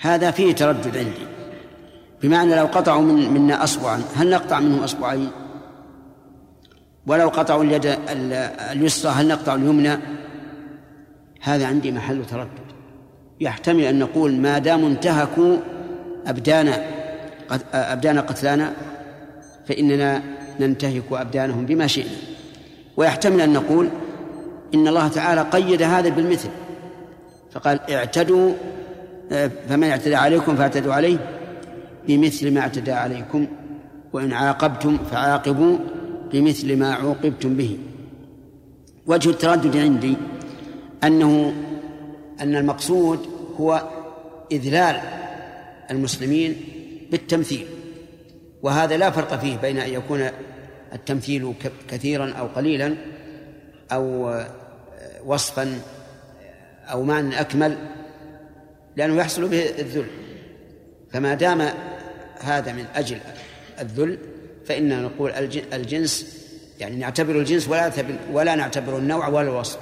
هذا فيه تردد عندي. بمعنى لو قطعوا من منا أصبعا هل نقطع منهم أصبعين؟ ولو قطعوا اليد اليسرى هل نقطع اليمنى؟ هذا عندي محل تردد. يحتمل أن نقول ما دام انتهكوا أبدان أبدان قتلانا فإننا ننتهك أبدانهم بما شئنا. ويحتمل أن نقول إن الله تعالى قيد هذا بالمثل فقال اعتدوا فمن اعتدى عليكم فاعتدوا عليه بمثل ما اعتدى عليكم وإن عاقبتم فعاقبوا بمثل ما عوقبتم به. وجه التردد عندي أنه أن المقصود هو إذلال المسلمين بالتمثيل وهذا لا فرق فيه بين أن يكون التمثيل كثيرا أو قليلا أو وصفا أو معنى أكمل لأنه يحصل به الذل. فما دام هذا من أجل الذل فإننا نقول الجنس يعني نعتبر الجنس ولا ولا نعتبر النوع ولا الوصف.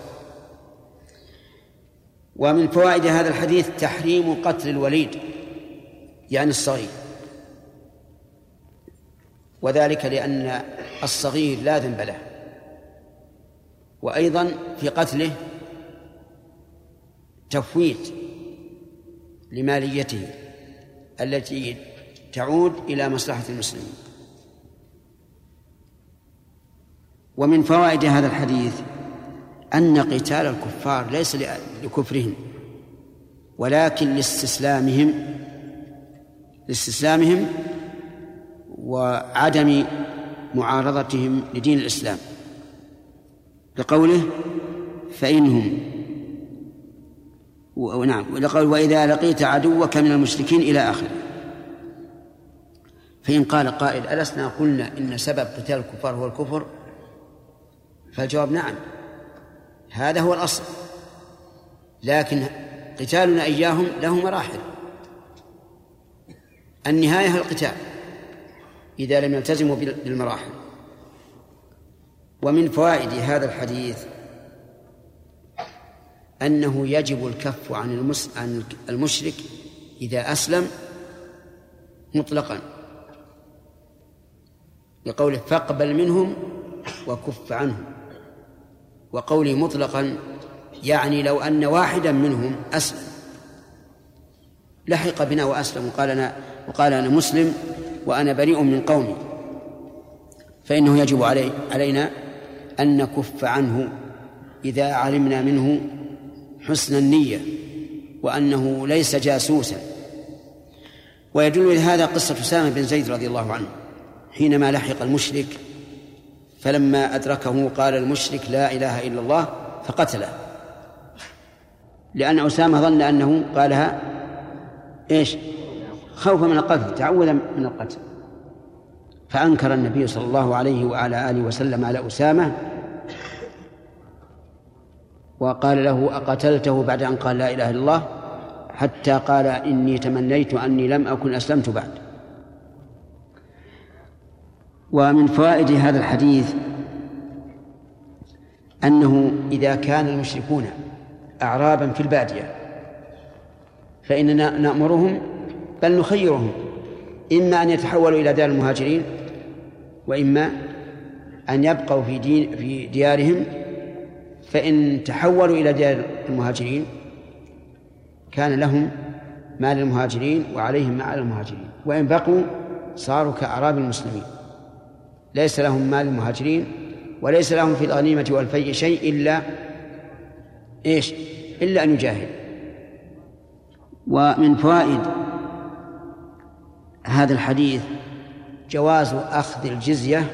ومن فوائد هذا الحديث تحريم قتل الوليد يعني الصغير. وذلك لأن الصغير لا ذنب له. وأيضا في قتله تفويت لماليته التي تعود إلى مصلحة المسلمين. ومن فوائد هذا الحديث أن قتال الكفار ليس لكفرهم ولكن لاستسلامهم لاستسلامهم وعدم معارضتهم لدين الإسلام. لقوله فإنهم ونعم ولقول وإذا لقيت عدوك من المشركين إلى آخره. فإن قال قائل ألسنا قلنا إن سبب قتال الكفار هو الكفر؟ فالجواب نعم. هذا هو الأصل. لكن قتالنا إياهم له مراحل. النهاية القتال إذا لم يلتزموا بالمراحل. ومن فوائد هذا الحديث أنه يجب الكف عن المس... عن المشرك إذا أسلم مطلقا. لقوله فاقبل منهم وكف عنهم. وقوله مطلقا يعني لو أن واحدا منهم أسلم. لحق بنا وأسلم وقال أنا وقال أنا مسلم وأنا بريء من قومي. فإنه يجب علي علينا أن نكف عنه إذا علمنا منه حسن النية وأنه ليس جاسوسا. ويدل لهذا قصة أسامة بن زيد رضي الله عنه حينما لحق المشرك فلما أدركه قال المشرك لا إله إلا الله فقتله. لأن أسامة ظن أنه قالها إيش؟ خوفا من القتل تعوذا من القتل. فأنكر النبي صلى الله عليه وعلى آله وسلم على أسامة وقال له أقتلته بعد أن قال لا إله إلا الله حتى قال إني تمنيت أني لم أكن أسلمت بعد. ومن فوائد هذا الحديث أنه إذا كان المشركون أعرابا في البادية فإننا نأمرهم بل نخيرهم إما أن يتحولوا إلى دار المهاجرين وإما أن يبقوا في دين في ديارهم فإن تحولوا إلى ديار المهاجرين كان لهم مال المهاجرين وعليهم ما المهاجرين وإن بقوا صاروا كأعراب المسلمين. ليس لهم مال المهاجرين وليس لهم في الغنيمة والفيء شيء إلا إيش؟ إلا أن يجاهد. ومن فوائد هذا الحديث جواز أخذ الجزية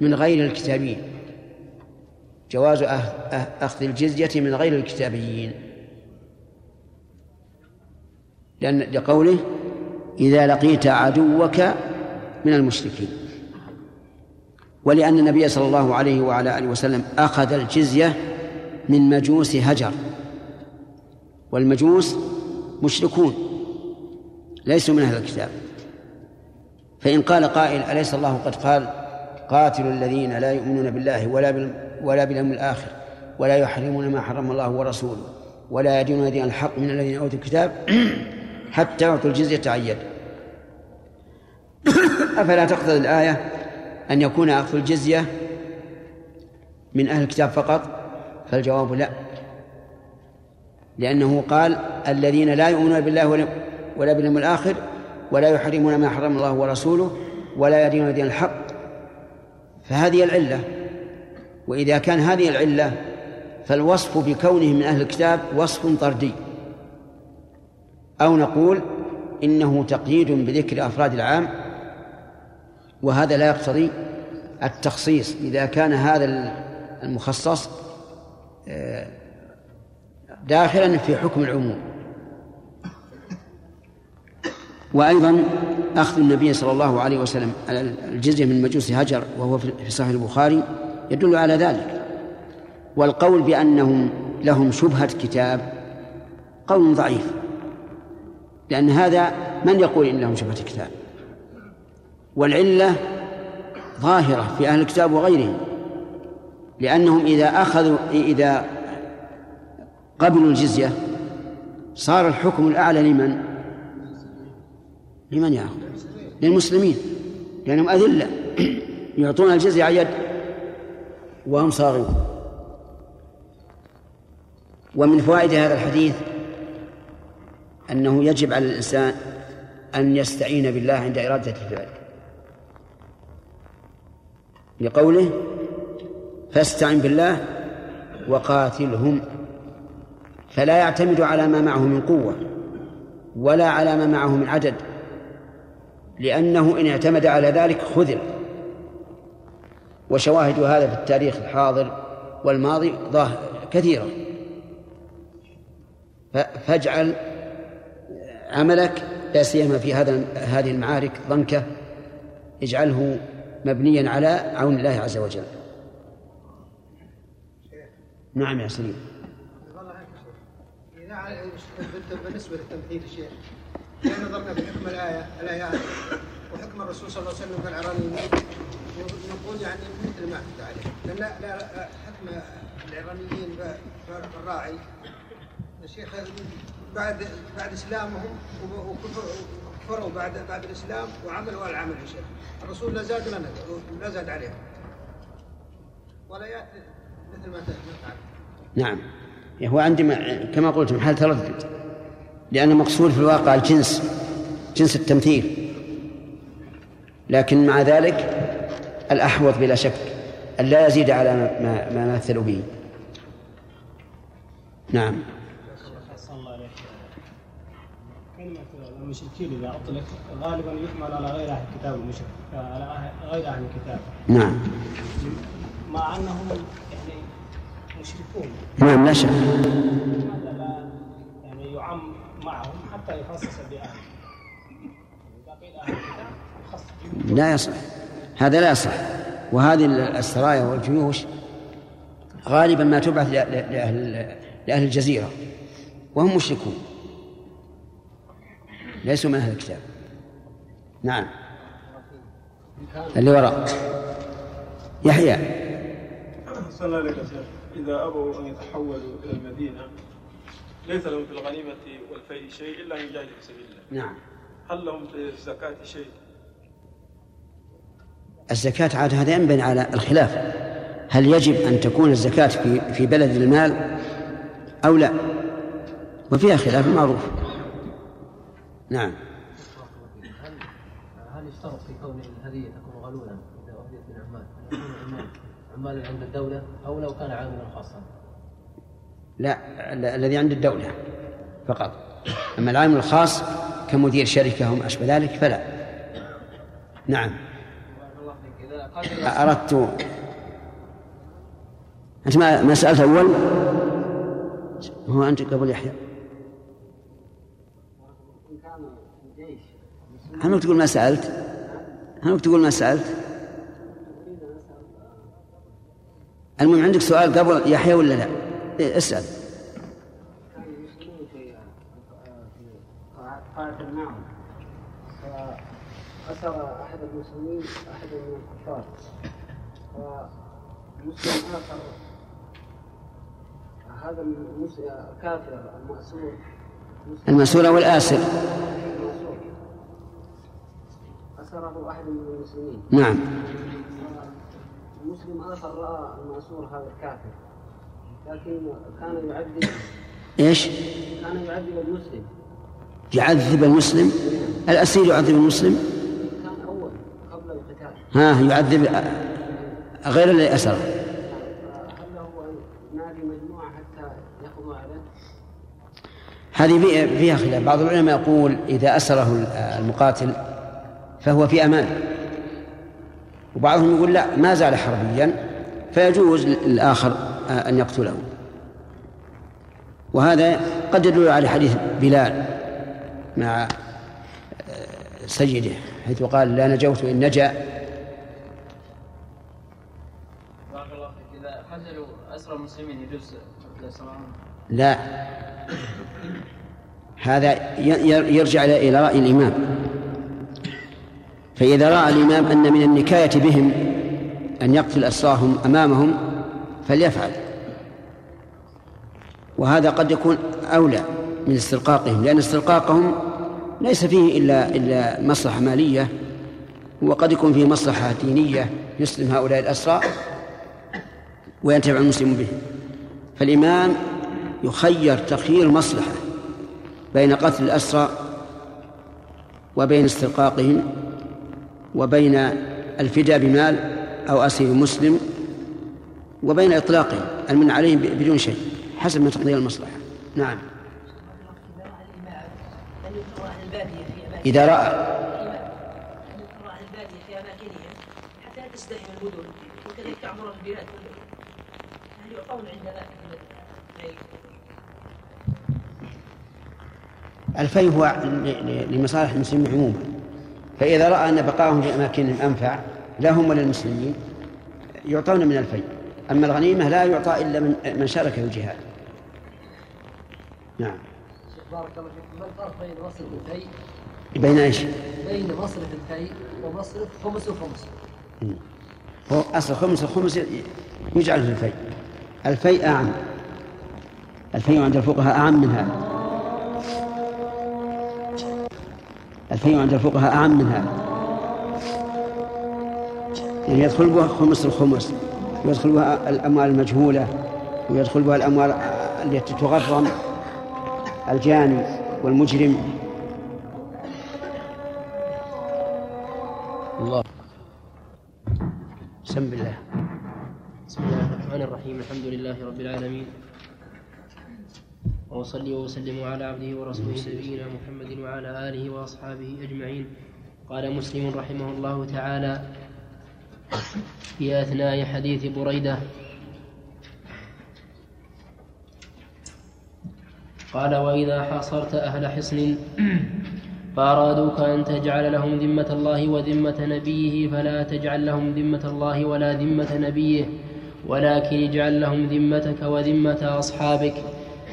من غير الكتابيين. جواز أخذ الجزية من غير الكتابيين. لأن لقوله إذا لقيت عدوك من المشركين. ولأن النبي صلى الله عليه وعلى آله وسلم أخذ الجزية من مجوس هجر. والمجوس مشركون ليسوا من أهل الكتاب. فإن قال قائل أليس الله قد قال قاتلوا الذين لا يؤمنون بالله ولا ولا باليوم الآخر ولا يحرمون ما حرم الله ورسوله ولا يدينون دين الحق من الذين أوتوا الكتاب حتى يعطوا الجزية عن أفلا تقتضي الآية؟ أن يكون أخذ الجزية من أهل الكتاب فقط؟ فالجواب لا. لأنه قال الذين لا يؤمنون بالله ولا باليوم الآخر ولا يحرمون ما حرم الله ورسوله ولا يدينون دين الحق. فهذه العلة. وإذا كان هذه العلة فالوصف بكونه من أهل الكتاب وصف طردي. أو نقول إنه تقييد بذكر أفراد العام وهذا لا يقتضي التخصيص. إذا كان هذا المخصص آه، داخلا في حكم العموم. وأيضا أخذ النبي صلى الله عليه وسلم الجزية من مجوس هجر وهو في صحيح البخاري يدل على ذلك. والقول بأنهم لهم شبهة كتاب قول ضعيف لأن هذا من يقول إن لهم شبهة كتاب؟ والعلة ظاهرة في أهل الكتاب وغيرهم لأنهم إذا أخذوا إذا قبلوا الجزية صار الحكم الأعلى لمن؟ لمن يأخذ؟ للمسلمين لأنهم أذلة يعطون الجزية على يد وهم صاغرون ومن فوائد هذا الحديث أنه يجب على الإنسان أن يستعين بالله عند إرادة الفعل لقوله فاستعن بالله وقاتلهم فلا يعتمد على ما معه من قوة ولا على ما معه من عدد لأنه إن اعتمد على ذلك خذل. وشواهد هذا في التاريخ الحاضر والماضي كثيرة. فاجعل عملك لا سيما في هذا هذه المعارك ضنكة اجعله مبنيا على عون الله عز وجل. نعم يا سليم. بالنسبة للتمثيل الشيخ إذا نظرنا بحكم الآية الآيات وحكم الرسول صلى الله عليه وسلم في العرانيين نقول يعني مثل ما أفتى عليه. لأن لا, لا حكم العرانيين الراعي الشيخ بعد بعد إسلامهم وكفروا بعد بعد الإسلام وعملوا العمل يا شيخ. الرسول لا زاد لنا لا زاد عليهم ولا ياتي مثل ما تفعل نعم. هو عندي كما قلت محل تردد. لأن مقصود في الواقع الجنس جنس التمثيل. لكن مع ذلك الأحوط بلا شك أن لا يزيد على ما, ما مثلوا به. نعم. المشركين إذا أطلق غالبا يحمل على غير أهل الكتاب المشرك على غير أهل الكتاب. نعم. مع أنهم يعني مشركون. نعم لا شك. لماذا لا يعني يعم معهم حتى يخصص بأهل؟ لا يصح. هذا لا يصح. وهذه السرايا والجيوش غالبا ما تبعث لأهل, لأهل الجزيرة. وهم مشركون. ليسوا من أهل الكتاب. نعم. اللي وراء. يحيى. صلى الله عليه وسلم. إذا أبوا أن يتحولوا إلى المدينة ليس لهم في الغنيمة والفيء شيء إلا أن يجاهدوا في سبيل الله. نعم. هل لهم في الزكاة شيء؟ الزكاة عاد هذا ينبني على الخلاف. هل يجب أن تكون الزكاة في في بلد المال أو لا؟ وفيها خلاف معروف. نعم. هل هل يشترط في كون الهدية تكون غلولا إذا أهديت للعمال أن يكون عمال عمال عند الدولة أو لو كان عاملا خاصا؟ لا ال- الذي عند الدولة فقط. أما العامل الخاص كمدير شركة وما أشبه ذلك فلا. نعم. أردت. أنت ما ما سألت أول؟ هو أنت قبل يحيى. هل تقول ما سألت؟ هل تقول ما سألت؟ المهم عندك سؤال قبل يحيى ولا لا؟ إيه، اسأل. فأسر أحد المسلمين أحد من الكفار. ومسلم آخر هذا المسلم الكافر المأسور. المسؤول أو الآسر. المأسور أسره أحد من المسلمين. نعم. مسلم آخر رأى المأسور هذا الكافر. لكن كان يعذب إيش؟ كان يعذب المسلم. يعذب المسلم؟ الأسير يعذب المسلم؟ كان أول قبل القتال. ها يعذب غير الذي أسره هل له أن نادي مجموعة حتى يقضوا عليه؟ هذه في- فيها خلاف. بعض العلماء يقول إذا أسره المقاتل فهو في أمان. وبعضهم يقول لا ما زال حربيا فيجوز للآخر أن يقتله. وهذا قد يدل على حديث بلال مع سيده حيث قال لا نجوت إن نجا. إذا قتلوا أسرى المسلمين يجوز لا. هذا يرجع إلى رأي الإمام. فإذا رأى الإمام أن من النكاية بهم أن يقتل أسراهم أمامهم فليفعل. وهذا قد يكون أولى من استرقاقهم لأن استرقاقهم ليس فيه إلا إلا مصلحة مالية وقد يكون فيه مصلحة دينية يسلم هؤلاء الأسرى وينتفع المسلم به. فالإمام يخير تخيير مصلحة بين قتل الأسرى وبين استرقاقهم وبين الفداء بمال أو أسير مسلم وبين إطلاقهم المن عليهم بدون شيء حسب ما تقضي المصلحة نعم إذا رأى أهل البادية في أماكنهم حتى لا تزدحم المدن وكذلك تعمر البلاد كلها هل يعطون عند ذلك الفيء؟ الفيء هو لمصالح المسلمين عموما فإذا رأى أن بقاءهم في أماكنهم أنفع لهم وللمسلمين يعطون من الفيء أما الغنيمة لا يعطى إلا من من شارك في الجهاد. نعم. بارك الله فيك. ما الفرق بين مصرف الفيء بين إيش؟ بين مصرف الفيء ومصرف خمس وخمس. هو أصل خمس الخمس يجعل في الفيء الفيء أعم. الفيء عند الفقهاء أعم من هذا. الفيء عند الفقهاء أعم من هذا. يعني يدخل بها خمس الخمس ويدخل بها الأموال المجهولة ويدخل بها الأموال التي تغرم الجاني والمجرم. الله. سم بالله بسم الله الرحمن الرحيم. الحمد لله رب العالمين. وأصلي وأسلم على عبده ورسوله نبينا محمد وعلى آله وأصحابه أجمعين. قال مسلم رحمه الله تعالى في أثناء حديث بريدة. قال وإذا حاصرت أهل حصن فأرادوك أن تجعل لهم ذمة الله وذمة نبيه فلا تجعل لهم ذمة الله ولا ذمة نبيه ولكن اجعل لهم ذمتك وذمة أصحابك.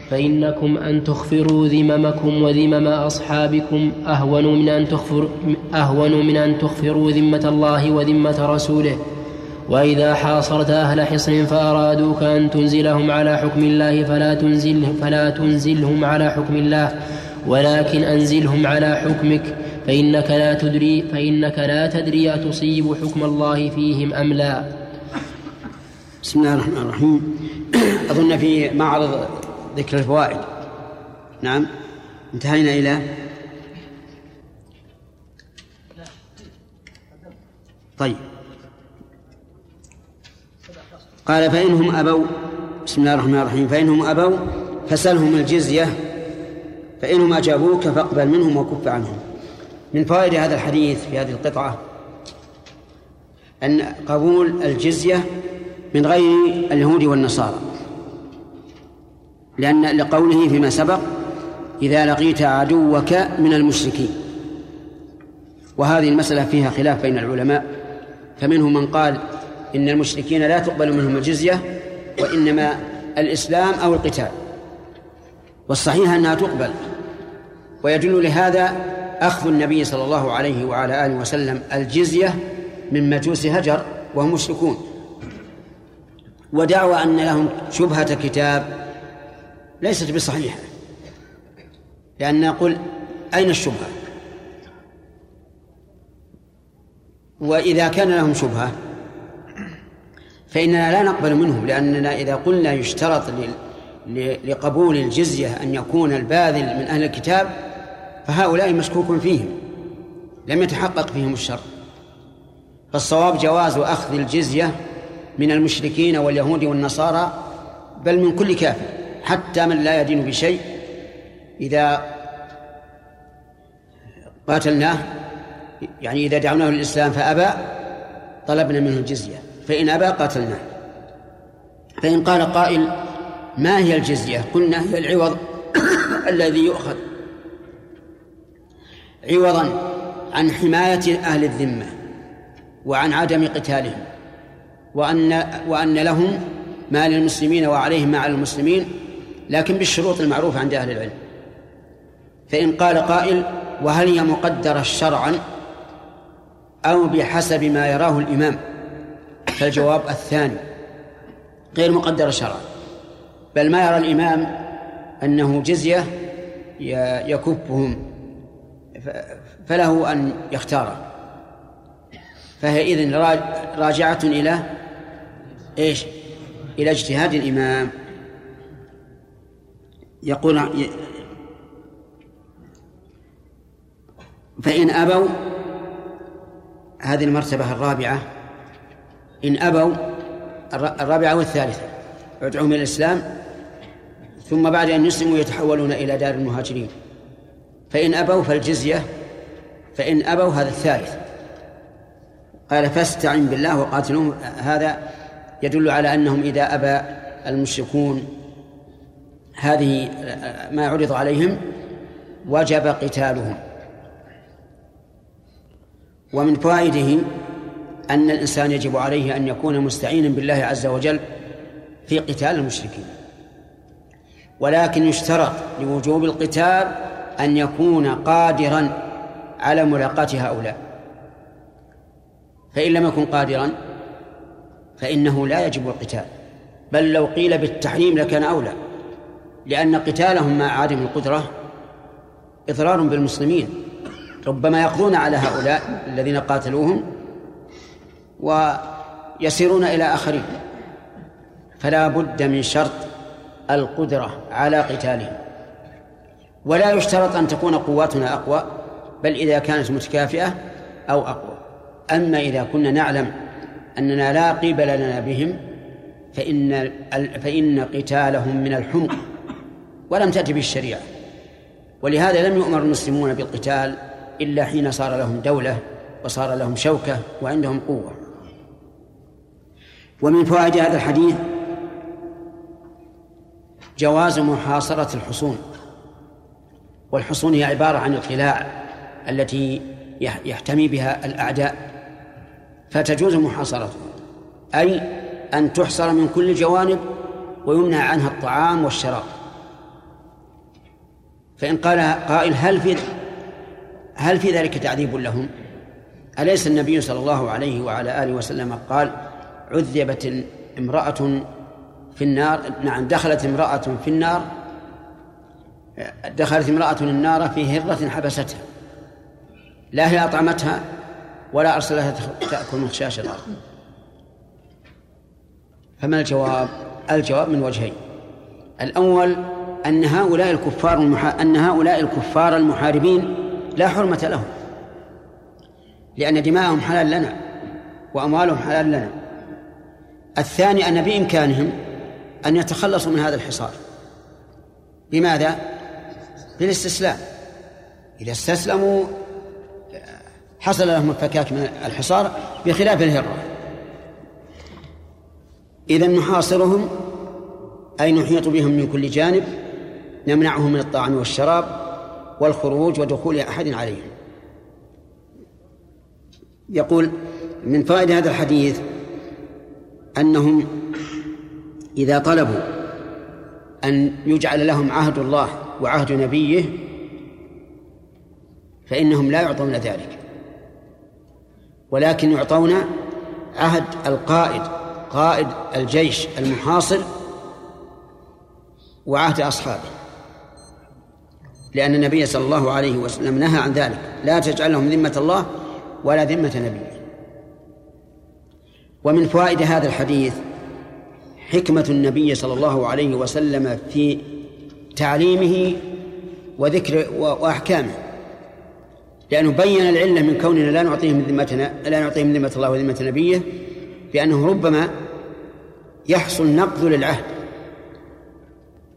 فإنكم أن تخفروا ذممكم وذمم أصحابكم أهون من أن تخفر أهون من أن تخفروا ذمة الله وذمة رسوله. وإذا حاصرت أهل حصن فأرادوك أن تنزلهم على حكم الله فلا تنزل فلا تنزلهم على حكم الله ولكن أنزلهم على حكمك. فإنك لا تدري فإنك لا تدري أتصيب حكم الله فيهم أم لا. بسم الله الرحمن الرحيم. أظن في معرض ذكر الفوائد. نعم. انتهينا إلى طيب. قال فإنهم أبوا. بسم الله الرحمن الرحيم. فإنهم أبوا فسلهم الجزية. فإنهم أجابوك فاقبل منهم وكف عنهم. من فوائد هذا الحديث في هذه القطعة أن قبول الجزية من غير اليهود والنصارى. لأن لقوله فيما سبق إذا لقيت عدوك من المشركين. وهذه المسألة فيها خلاف بين العلماء. فمنهم من قال إن المشركين لا تقبل منهم الجزية وإنما الإسلام أو القتال. والصحيح أنها تقبل. ويدل لهذا أخذ النبي صلى الله عليه وعلى آله وسلم الجزية من مجوس هجر وهم مشركون. ودعوى أن لهم شبهة كتاب ليست بصحيحة. لأن نقول أين الشبهة؟ وإذا كان لهم شبهة فإننا لا نقبل منهم لأننا إذا قلنا يشترط لقبول الجزية أن يكون الباذل من أهل الكتاب فهؤلاء مشكوك فيهم لم يتحقق فيهم الشر. فالصواب جواز أخذ الجزية من المشركين واليهود والنصارى بل من كل كافر. حتى من لا يدين بشيء إذا قاتلناه يعني إذا دعوناه للإسلام فأبى طلبنا منه الجزية فإن أبى قاتلناه. فإن قال قائل ما هي الجزية؟ قلنا هي العوض الذي يؤخذ. عوضا عن حماية أهل الذمة وعن عدم قتالهم وأن وأن لهم ما للمسلمين وعليهم ما على المسلمين لكن بالشروط المعروفة عند أهل العلم. فإن قال قائل وهل هي مقدرة شرعا؟ أو بحسب ما يراه الإمام. فالجواب الثاني غير مقدرة شرعا. بل ما يرى الإمام أنه جزية يكفهم فله أن يختار فهي إذن راجعة إلى إيش؟ إلى اجتهاد الإمام. يقول فإن أبوا هذه المرتبة الرابعة إن أبوا الرابعة والثالثة يدعوهم إلى الإسلام ثم بعد أن يسلموا يتحولون إلى دار المهاجرين. فإن أبوا فالجزية فإن أبوا هذا الثالث. قال فاستعن بالله وقاتلوهم هذا يدل على أنهم إذا أبى المشركون هذه ما عرض عليهم وجب قتالهم. ومن فوائده أن الإنسان يجب عليه أن يكون مستعينا بالله عز وجل في قتال المشركين. ولكن يشترط لوجوب القتال أن يكون قادرا على ملاقاة هؤلاء. فإن لم يكن قادرا فإنه لا يجب القتال. بل لو قيل بالتحريم لكان أولى. لأن قتالهم مع عدم القدرة إضرار بالمسلمين ربما يقضون على هؤلاء الذين قاتلوهم ويسيرون إلى آخرين. فلا بد من شرط القدرة على قتالهم. ولا يشترط أن تكون قواتنا أقوى بل إذا كانت متكافئة أو أقوى. أما إذا كنا نعلم أننا لا قيبل لنا بهم فإن فإن قتالهم من الحمق. ولم تأتي به الشريعة. ولهذا لم يؤمر المسلمون بالقتال إلا حين صار لهم دولة وصار لهم شوكة وعندهم قوة. ومن فوائد هذا الحديث جواز محاصرة الحصون. والحصون هي عبارة عن القلاع التي يحتمي بها الأعداء. فتجوز محاصرتها. أي أن تحصر من كل الجوانب ويمنع عنها الطعام والشراب. فإن قال قائل هل في هل في ذلك تعذيب لهم؟ أليس النبي صلى الله عليه وعلى آله وسلم قال عذبت امرأة في النار نعم دخلت امرأة في النار دخلت امرأة النار في هرة حبستها لا هي أطعمتها ولا أرسلها تأكل من خشاش الأرض فما الجواب؟ الجواب من وجهين الأول أن هؤلاء الكفار المحا... أن هؤلاء الكفار المحاربين لا حرمة لهم لأن دماءهم حلال لنا وأموالهم حلال لنا. الثاني أن بإمكانهم أن يتخلصوا من هذا الحصار. بماذا؟ بالاستسلام. إذا استسلموا حصل لهم الفكاك من الحصار بخلاف الهرة. إذا نحاصرهم أي نحيط بهم من كل جانب نمنعهم من الطعام والشراب والخروج ودخول أحد عليهم يقول من فوائد هذا الحديث أنهم إذا طلبوا أن يجعل لهم عهد الله وعهد نبيه فإنهم لا يعطون ذلك ولكن يعطون عهد القائد قائد الجيش المحاصر وعهد أصحابه. لأن النبي صلى الله عليه وسلم نهى عن ذلك. لا تجعل لهم ذمة الله ولا ذمة نبيه. ومن فوائد هذا الحديث حكمة النبي صلى الله عليه وسلم في تعليمه وذكر وأحكامه. لأنه بين العلة من كوننا لا نعطيهم ذمتنا لا نعطيهم ذمة الله وذمة نبيه بأنه ربما يحصل نقض للعهد.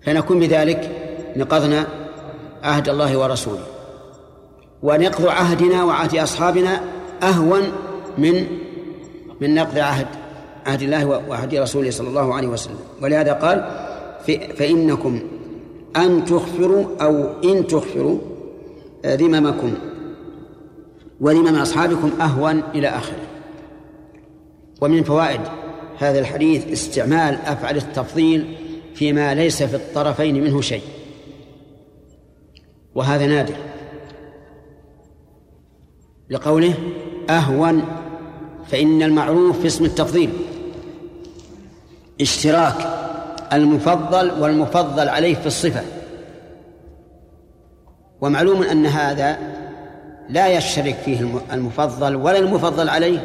فنكون بذلك نقضنا عهد الله ورسوله. ونقض عهدنا وعهد أصحابنا أهون من من نقض عهد عهد الله وعهد رسوله صلى الله عليه وسلم. ولهذا قال فإنكم أن تخفروا أو إن تخفروا ذممكم وذمم أصحابكم أهون إلى آخره. ومن فوائد هذا الحديث استعمال أفعل التفضيل فيما ليس في الطرفين منه شيء. وهذا نادر. لقوله أهون فإن المعروف في اسم التفضيل. اشتراك المفضل والمفضل عليه في الصفة. ومعلوم أن هذا لا يشترك فيه المفضل ولا المفضل عليه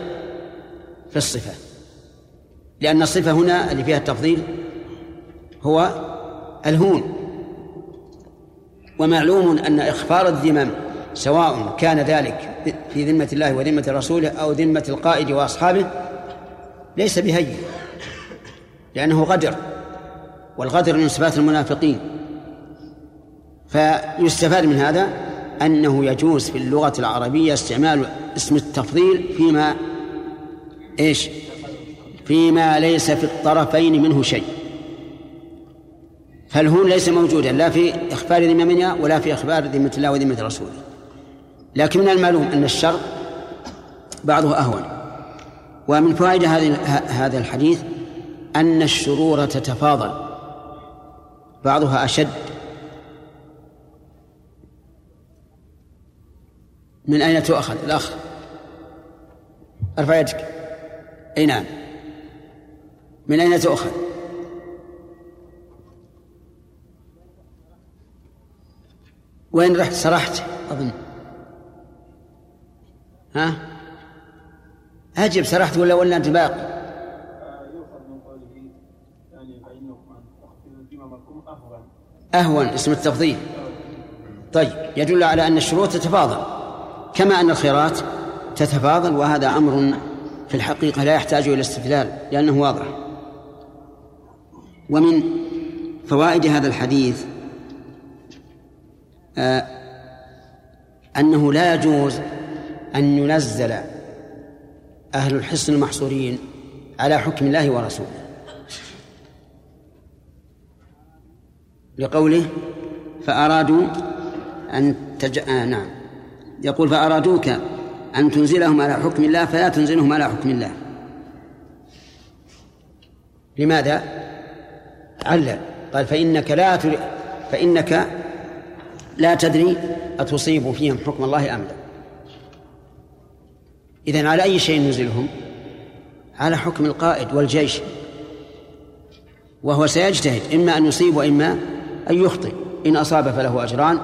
في الصفة. لأن الصفة هنا اللي فيها التفضيل هو الهون. ومعلوم أن إخفار الذمم سواء كان ذلك في ذمة الله وذمة رسوله أو ذمة القائد وأصحابه ليس بهين لأنه غدر والغدر من صفات المنافقين فيستفاد من هذا أنه يجوز في اللغة العربية استعمال اسم التفضيل فيما إيش؟ فيما ليس في الطرفين منه شيء فالهون ليس موجودا لا في إخبار ذممنا ولا في إخبار ذمة الله وذمة رسوله. لكن من المعلوم أن الشر بعضه أهون. ومن فوائد هذا الحديث أن الشرور تتفاضل. بعضها أشد. من أين تؤخذ؟ الأخ أرفع يدك. أي نعم. من أين تؤخذ؟ وين رحت سرحت؟ أظن. ها؟ أجب سرحت ولا ولا أنت باقي أهون اسم التفضيل. طيب يدل على أن الشروط تتفاضل. كما أن الخيرات تتفاضل وهذا أمر في الحقيقة لا يحتاج إلى استدلال لأنه واضح. ومن فوائد هذا الحديث أنه لا يجوز أن ينزل أهل الحصن المحصورين على حكم الله ورسوله. لقوله فأرادوا أن تج... آه نعم. يقول فأرادوك أن تنزلهم على حكم الله فلا تنزلهم على حكم الله. لماذا؟ علل قال فإنك لا تر... فإنك لا تدري أتصيب فيهم حكم الله أم لا. إذن على أي شيء نزلهم على حكم القائد والجيش. وهو سيجتهد إما أن يصيب وإما أن يخطئ. إن أصاب فله أجران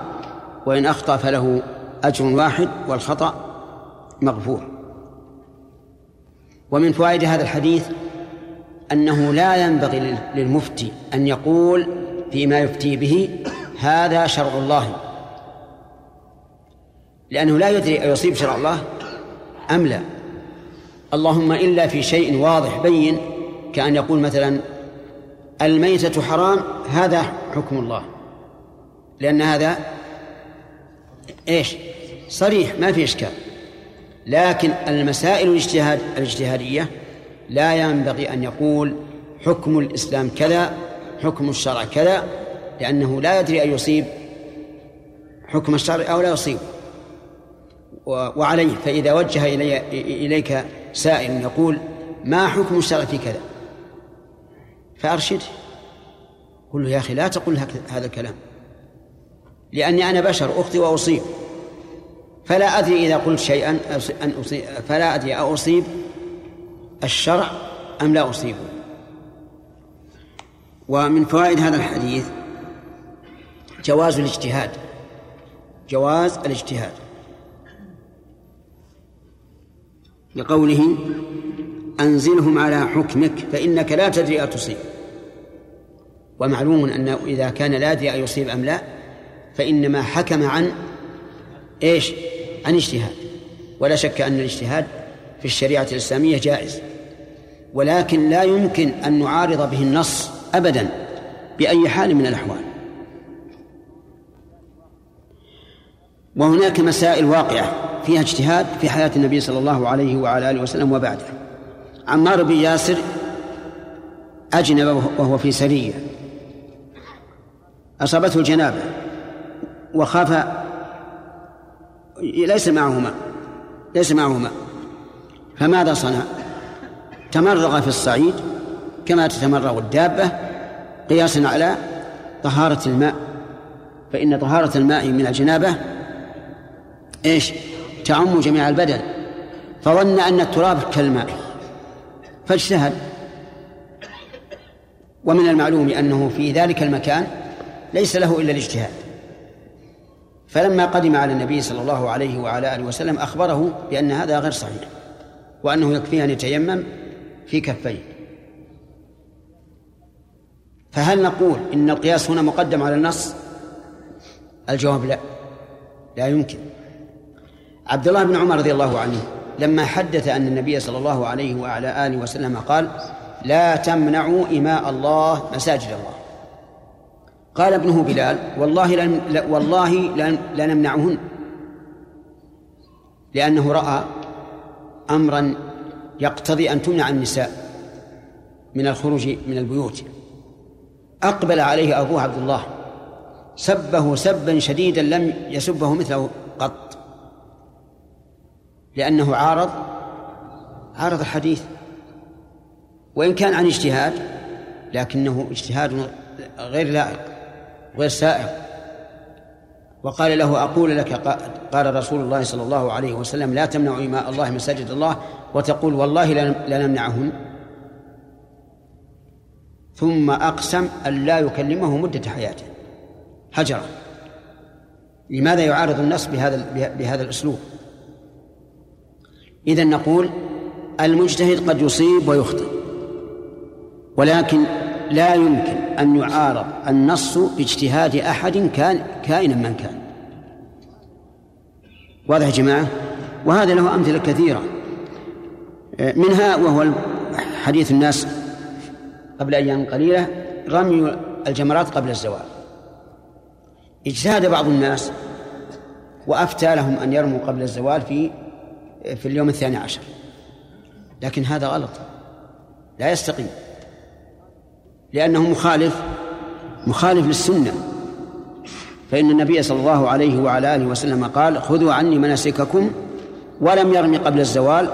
وإن أخطأ فله أجر واحد والخطأ مغفور. ومن فوائد هذا الحديث أنه لا ينبغي للمفتي أن يقول فيما يفتي به هذا شرع الله. لأنه لا يدري أيصيب شرع الله أم لا. اللهم إلا في شيء واضح بين كأن يقول مثلا الميتة حرام هذا حكم الله. لأن هذا إيش؟ صريح ما في إشكال. لكن المسائل الاجتهاد الاجتهادية لا ينبغي أن يقول حكم الإسلام كذا حكم الشرع كذا لأنه لا يدري أن يصيب حكم الشرع أو لا يصيب. وعليه فإذا وجه إلي إليك سائل يقول ما حكم الشرع في كذا؟ فأرشده. قل له يا أخي لا تقل هذا الكلام لأني أنا بشر أخطي وأصيب. فلا أدري إذا قلت شيئا أن أصيب فلا أدري أصيب الشرع أم لا أصيبه. ومن فوائد هذا الحديث جواز الاجتهاد. جواز الاجتهاد. لقوله أنزلهم على حكمك فإنك لا تدري أتصيب ومعلوم أنه إذا كان لا يدري أيصيب أم لا فإنما حكم عن إيش؟ عن اجتهاد. ولا شك أن الاجتهاد في الشريعة الإسلامية جائز. ولكن لا يمكن أن نعارض به النص أبدا بأي حال من الأحوال. وهناك مسائل واقعة فيها اجتهاد في حياة النبي صلى الله عليه وعلى آله وسلم وبعده. عمار بن ياسر أجنب وهو في سرية. أصابته الجنابة وخاف ليس معه ماء ليس معه ماء فماذا صنع؟ تمرغ في الصعيد كما تتمرغ الدابة قياسا على طهارة الماء فإن طهارة الماء من الجنابة إيش؟ تعم جميع البدن. فظن أن التراب كالماء. فاجتهد. ومن المعلوم أنه في ذلك المكان ليس له إلا الاجتهاد. فلما قدم على النبي صلى الله عليه وعلى آله وسلم أخبره بأن هذا غير صحيح وأنه يكفيه أن يتيمم في كفيه. فهل نقول إن القياس هنا مقدم على النص؟ الجواب لا. لا يمكن. عبد الله بن عمر رضي الله عنه لما حدث أن النبي صلى الله عليه وعلى آله وسلم قال لا تمنعوا إماء الله مساجد الله. قال ابنه بلال والله لن والله لا نمنعهن لأنه رأى أمرا يقتضي أن تمنع النساء من الخروج من البيوت. أقبل عليه أبوه عبد الله. سبه سبا شديدا لم يسبه مثله قط. لأنه عارض عارض الحديث. وإن كان عن اجتهاد لكنه اجتهاد غير لائق غير سائغ وقال له أقول لك قال رسول الله صلى الله عليه وسلم لا تمنعوا إماء الله مساجد الله وتقول والله لا نمنعهن. ثم أقسم أن لا يكلمه مدة حياته. هجره لماذا يعارض النص بهذا بهذا الأسلوب؟ إذا نقول المجتهد قد يصيب ويخطئ ولكن لا يمكن أن يعارض النص باجتهاد أحد كان كائنا من كان. واضح يا جماعة؟ وهذا له أمثلة كثيرة. منها وهو حديث الناس قبل أيام قليلة رمي الجمرات قبل الزوال. اجتهد بعض الناس وأفتى لهم أن يرموا قبل الزوال في في اليوم الثاني عشر. لكن هذا غلط. لا يستقيم. لأنه مخالف مخالف للسنة. فإن النبي صلى الله عليه وعلى آله وسلم قال خذوا عني مناسككم ولم يرمي قبل الزوال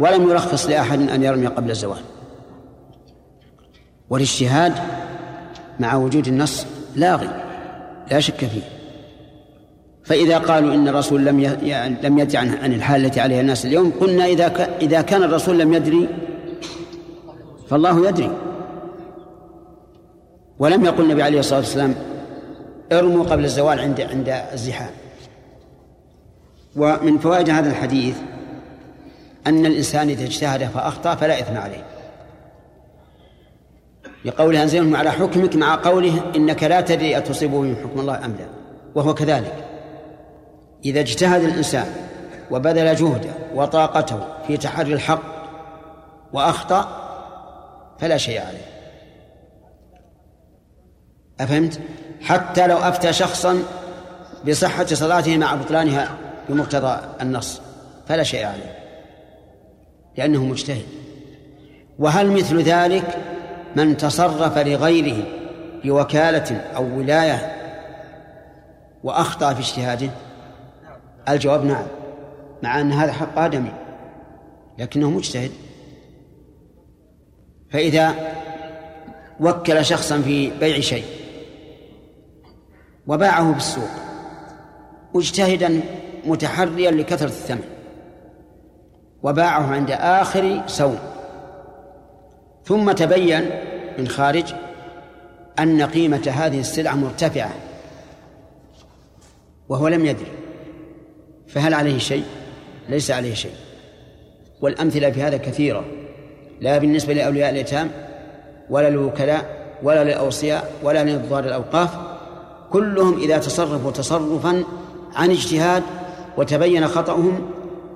ولم يرخص لأحد أن يرمي قبل الزوال. والاجتهاد مع وجود النص لاغي لا شك فيه. فإذا قالوا إن الرسول لم. لم يدع عن عن الحال التي عليها الناس اليوم قلنا إذا. إذا كان الرسول لم يدري فالله يدري ولم يقل النبي عليه الصلاة والسلام ارموا قبل الزوال عند عند الزحام ومن فوائد هذا الحديث أن الإنسان إذا اجتهد فأخطأ فلا إثم عليه لقوله أنزلهم على حكمك مع قوله إنك لا تدري أتصيبه من حكم الله أم لا وهو كذلك إذا اجتهد الإنسان وبذل جهده وطاقته في تحري الحق وأخطأ فلا شيء عليه. أفهمت؟ حتى لو أفتى شخصا بصحة صلاته مع بطلانها بمقتضى النص فلا شيء عليه لأنه مجتهد. وهل مثل ذلك من تصرف لغيره بوكالة أو ولاية وأخطأ في اجتهاده؟ الجواب نعم مع أن هذا حق آدمي لكنه مجتهد. فإذا وكل شخصا في بيع شيء وباعه بالسوق مجتهدا متحريا لكثرة الثمن وباعه عند آخر سوم ثم تبين من خارج أن قيمة هذه السلعة مرتفعة وهو لم يدري. فهل عليه شيء؟ ليس عليه شيء. والأمثلة في هذا كثيرة. لا بالنسبة لأولياء اليتام ولا للوكلاء ولا للأوصياء ولا لنظار الأوقاف كلهم إذا تصرفوا تصرفا عن اجتهاد وتبين خطأهم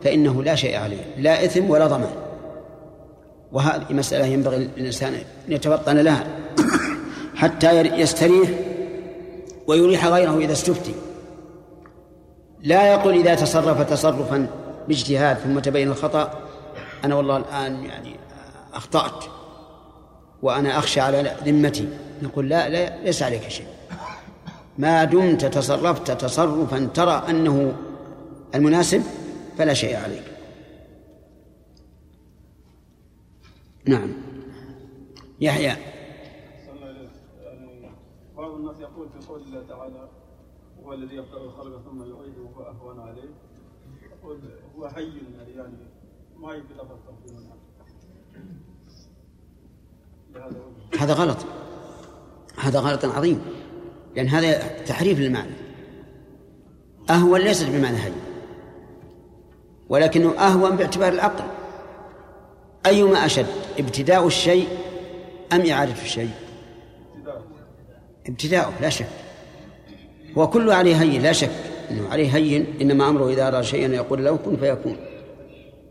فإنه لا شيء عليه لا إثم ولا ضمان. وهذه مسألة ينبغي للإنسان أن يتفطن لها حتى يستريح ويريح غيره إذا استفتي. لا يقول إذا تصرف تصرفا باجتهاد ثم تبين الخطأ. أنا والله الآن يعني أخطأت وأنا أخشى على ذمتي. نقول لا, لا ليس عليك شيء. ما دمت تصرفت تصرفا ترى أنه المناسب فلا شيء عليك. نعم. يحيى. بعض الناس يقول في قول الله تعالى هو الذي يبدأ الخلق ثم يعيده وهو أهون عليه. هو حي يعني ما يبي لفظ هذا غلط. هذا غلط عظيم. لأن هذا تحريف للمعنى. أهون ليست بمعنى هين. ولكنه أهون باعتبار العقل. أيما أشد؟ ابتداء الشيء أم إعادة الشيء؟ ابتداؤه لا شك. هو كله عليه هين لا شك أنه عليه هين إنما أمره إذا أراد شيئا يقول له كن فيكون.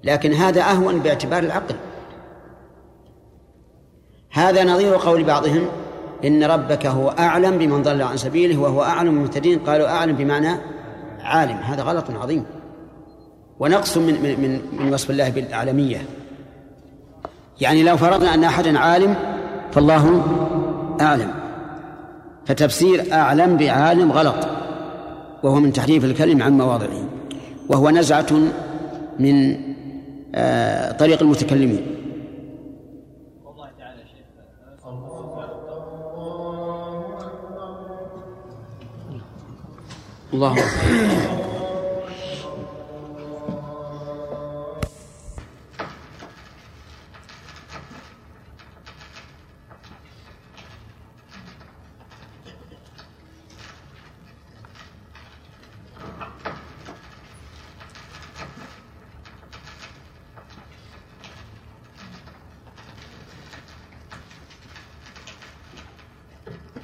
لكن هذا أهون باعتبار العقل. هذا نظير قول بعضهم إن ربك هو أعلم بمن ضل عن سبيله وهو أعلم بالمهتدين قالوا أعلم بمعنى عالم. هذا غلط عظيم. ونقص من من من, من وصف الله بالأعلمية يعني لو فرضنا أن أحدا عالم فالله أعلم. فتفسير أعلم بعالم غلط وهو من تحريف الكلم عن مواضعه وهو نزعة من آه، طريق المتكلمين. الله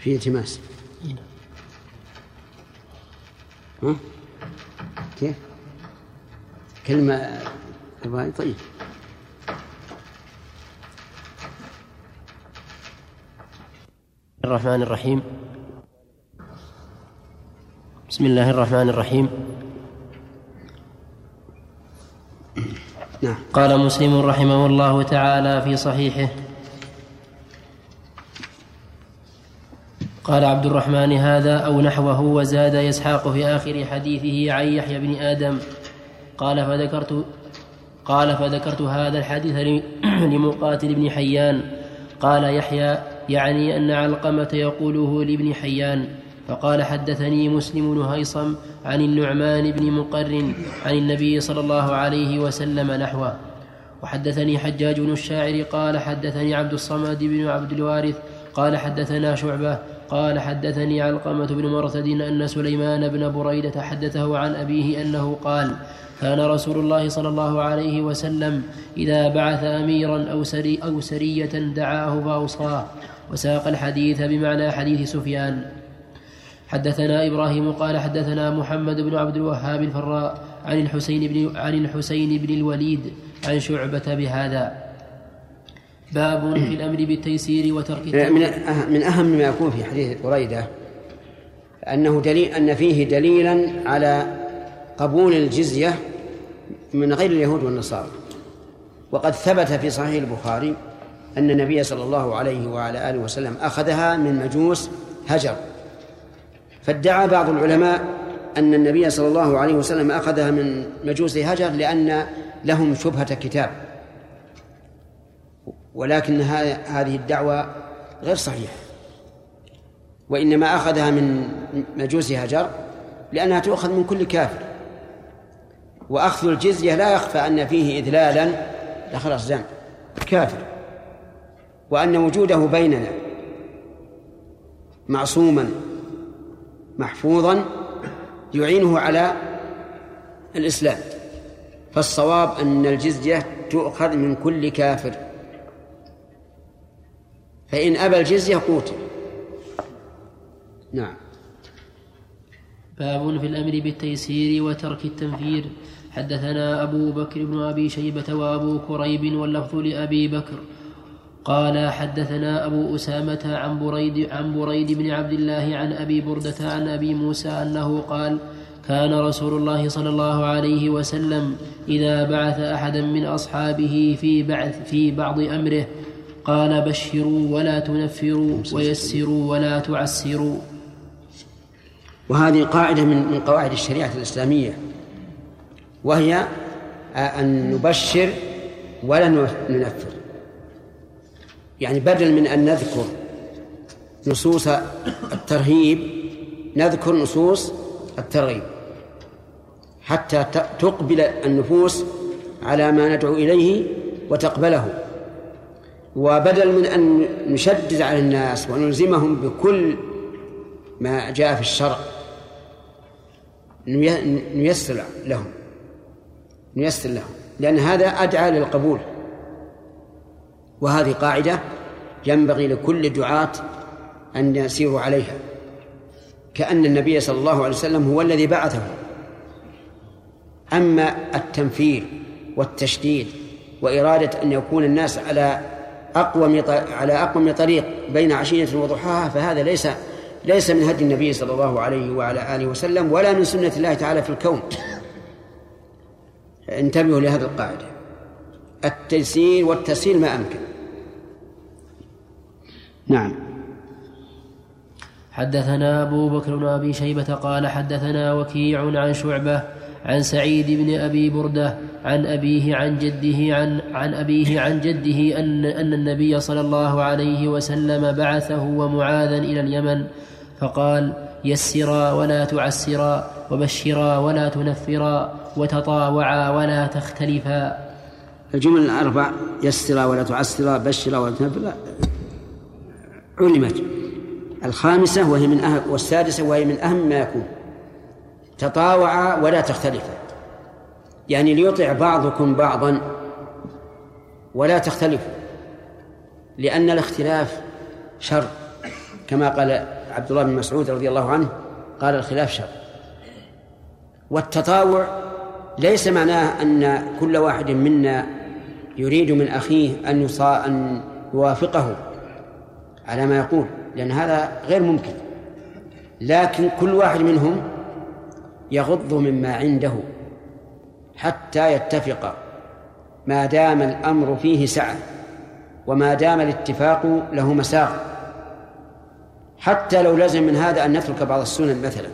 في التماس. ها؟ كيف؟ كلمة رباعي طيب. الرحمن الرحيم. بسم الله الرحمن الرحيم. نعم. قال مسلم رحمه الله تعالى في صحيحه قال عبد الرحمن هذا أو نحوه وزاد إسحاق في آخر حديثه عن يحيى بن آدم. قال فذكرت قال فذكرت هذا الحديث لمقاتل بن حيان. قال يحيى يعني أن علقمة يقوله لابن حيان. فقال حدثني مسلم بن هيصم عن النعمان بن مقرن عن النبي صلى الله عليه وسلم نحوه. وحدثني حجاج بن الشاعر قال حدثني عبد الصمد بن عبد الوارث قال حدثنا شعبة قال حدثني علقمة بن مرثد أن سليمان بن بريدة حدثه عن أبيه أنه قال كان رسول الله صلى الله عليه وسلم إذا بعث أميرا أو, سري أو سرية دعاه فأوصاه. وساق الحديث بمعنى حديث سفيان. حدثنا إبراهيم قال حدثنا محمد بن عبد الوهاب الفراء عن الحسين بن عن الحسين بن الوليد عن شعبة بهذا. باب في الأمر بالتيسير وترك من أه- من أهم ما يكون في حديث بريدة أنه دليل أن فيه دليلا على قبول الجزية من غير اليهود والنصارى. وقد ثبت في صحيح البخاري أن النبي صلى الله عليه وعلى آله وسلم أخذها من مجوس هجر. فادعى بعض العلماء أن النبي صلى الله عليه وسلم أخذها من مجوس هجر لأن لهم شبهة كتاب. ولكن هذه الدعوة غير صحيحة وإنما أخذها من مجوس هجر لأنها تؤخذ من كل كافر. وأخذ الجزية لا يخفى أن فيه إذلالا دخل الزام كافر. وأن وجوده بيننا معصوما محفوظا يعينه على الإسلام. فالصواب أن الجزية تؤخذ من كل كافر. فإن أبى الجزية قوتل نعم. باب في الأمر بالتيسير وترك التنفير. حدثنا أبو بكر بن أبي شيبة وأبو كريب واللفظ لأبي بكر. قال حدثنا أبو أسامة عن بريد, عن بريد بن عبد الله عن أبي بردة عن أبي موسى أنه قال كان رسول الله صلى الله عليه وسلم إذا بعث أحدا من أصحابه في بعث في بعض أمره قال بشروا ولا تنفروا ويسروا ولا تعسروا. وهذه قاعدة من من قواعد الشريعة الإسلامية وهي أن نبشر ولا ننفر. يعني بدل من أن نذكر نصوص الترهيب نذكر نصوص الترغيب حتى تقبل النفوس على ما ندعو إليه وتقبله. وبدل من أن نشدد على الناس ونلزمهم بكل ما جاء في الشرع نيسر لهم نيسر لهم لأن هذا أدعى للقبول. وهذه قاعدة ينبغي لكل دعاة أن يسيروا عليها. كأن النبي صلى الله عليه وسلم هو الذي بعثه. أما التنفير والتشديد وإرادة أن يكون الناس على أقوم على أقوم طريق بين عشية وضحاها فهذا ليس ليس من هدي النبي صلى الله عليه وعلى آله وسلم ولا من سنة الله تعالى في الكون. انتبهوا لهذه القاعدة. التيسير والتسهيل ما أمكن. نعم. حدثنا أبو بكر بن أبي شيبة قال حدثنا وكيع عن شعبة عن سعيد بن أبي بردة عن أبيه عن جده عن عن أبيه عن جده أن أن النبي صلى الله عليه وسلم بعثه ومعاذا إلى اليمن فقال يسرا ولا تعسرا وبشرا ولا تنفرا وتطاوعا ولا تختلفا. الجمل الأربع يسرا ولا تعسرا بشرا ولا تنفرا. علمت. الخامسة وهي من أهم والسادسة وهي من أهم ما يكون. تطاوعا ولا تختلفا. يعني ليطع بعضكم بعضا ولا تختلفوا لأن الاختلاف شر. كما قال عبد الله بن مسعود رضي الله عنه قال الخلاف شر. والتطاوع ليس معناه أن كل واحد منا يريد من أخيه أن أن يوافقه على ما يقول لأن هذا غير ممكن. لكن كل واحد منهم يغض مما عنده حتى يتفق ما دام الأمر فيه سعة وما دام الاتفاق له مساغ حتى لو لزم من هذا أن نترك بعض السنن مثلا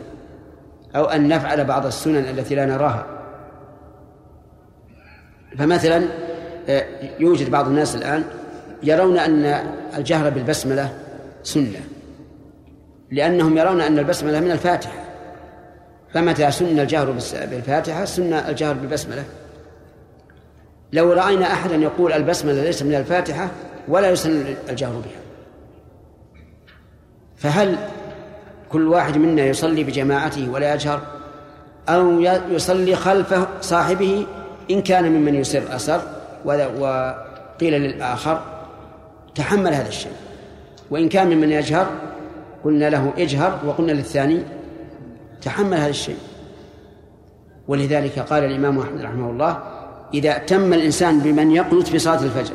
أو أن نفعل بعض السنن التي لا نراها. فمثلا آه، يوجد بعض الناس الآن يرون أن الجهر بالبسملة سنة لأنهم يرون أن البسملة من الفاتحة. فمتى سن الجهر بالفاتحة؟ سن الجهر بالبسملة. لو رأينا أحدا يقول البسملة ليس من الفاتحة ولا يسن الجهر بها. فهل كل واحد منا يصلي بجماعته ولا يجهر؟ أو يصلي خلف صاحبه إن كان ممن يسر أسر وقيل للآخر تحمل هذا الشيء. وإن كان ممن يجهر قلنا له اجهر وقلنا للثاني تحمل هذا الشيء. ولذلك قال الإمام أحمد رحمه الله إذا اهتم الإنسان بمن يقنت في صلاة الفجر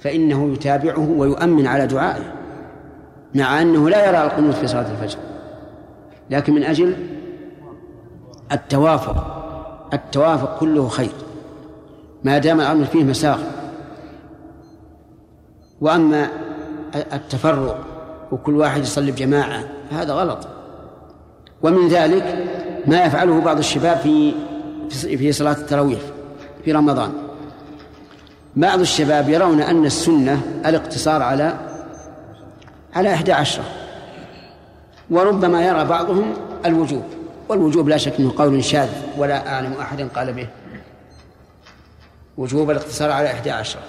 فإنه يتابعه ويؤمن على دعائه مع أنه لا يرى القنوت في صلاة الفجر. لكن من أجل التوافق التوافق كله خير. ما دام الأمر فيه مساغ وأما التفرق وكل واحد يصلي بجماعة هذا غلط. ومن ذلك ما يفعله بعض الشباب في في صلاة التراويح في رمضان. بعض الشباب يرون أن السنة الاقتصار على على إحدى عشرة. وربما يرى بعضهم الوجوب والوجوب لا شك أنه قول شاذ ولا أعلم أحدا قال به. وجوب الاقتصار على إحدى عشرة.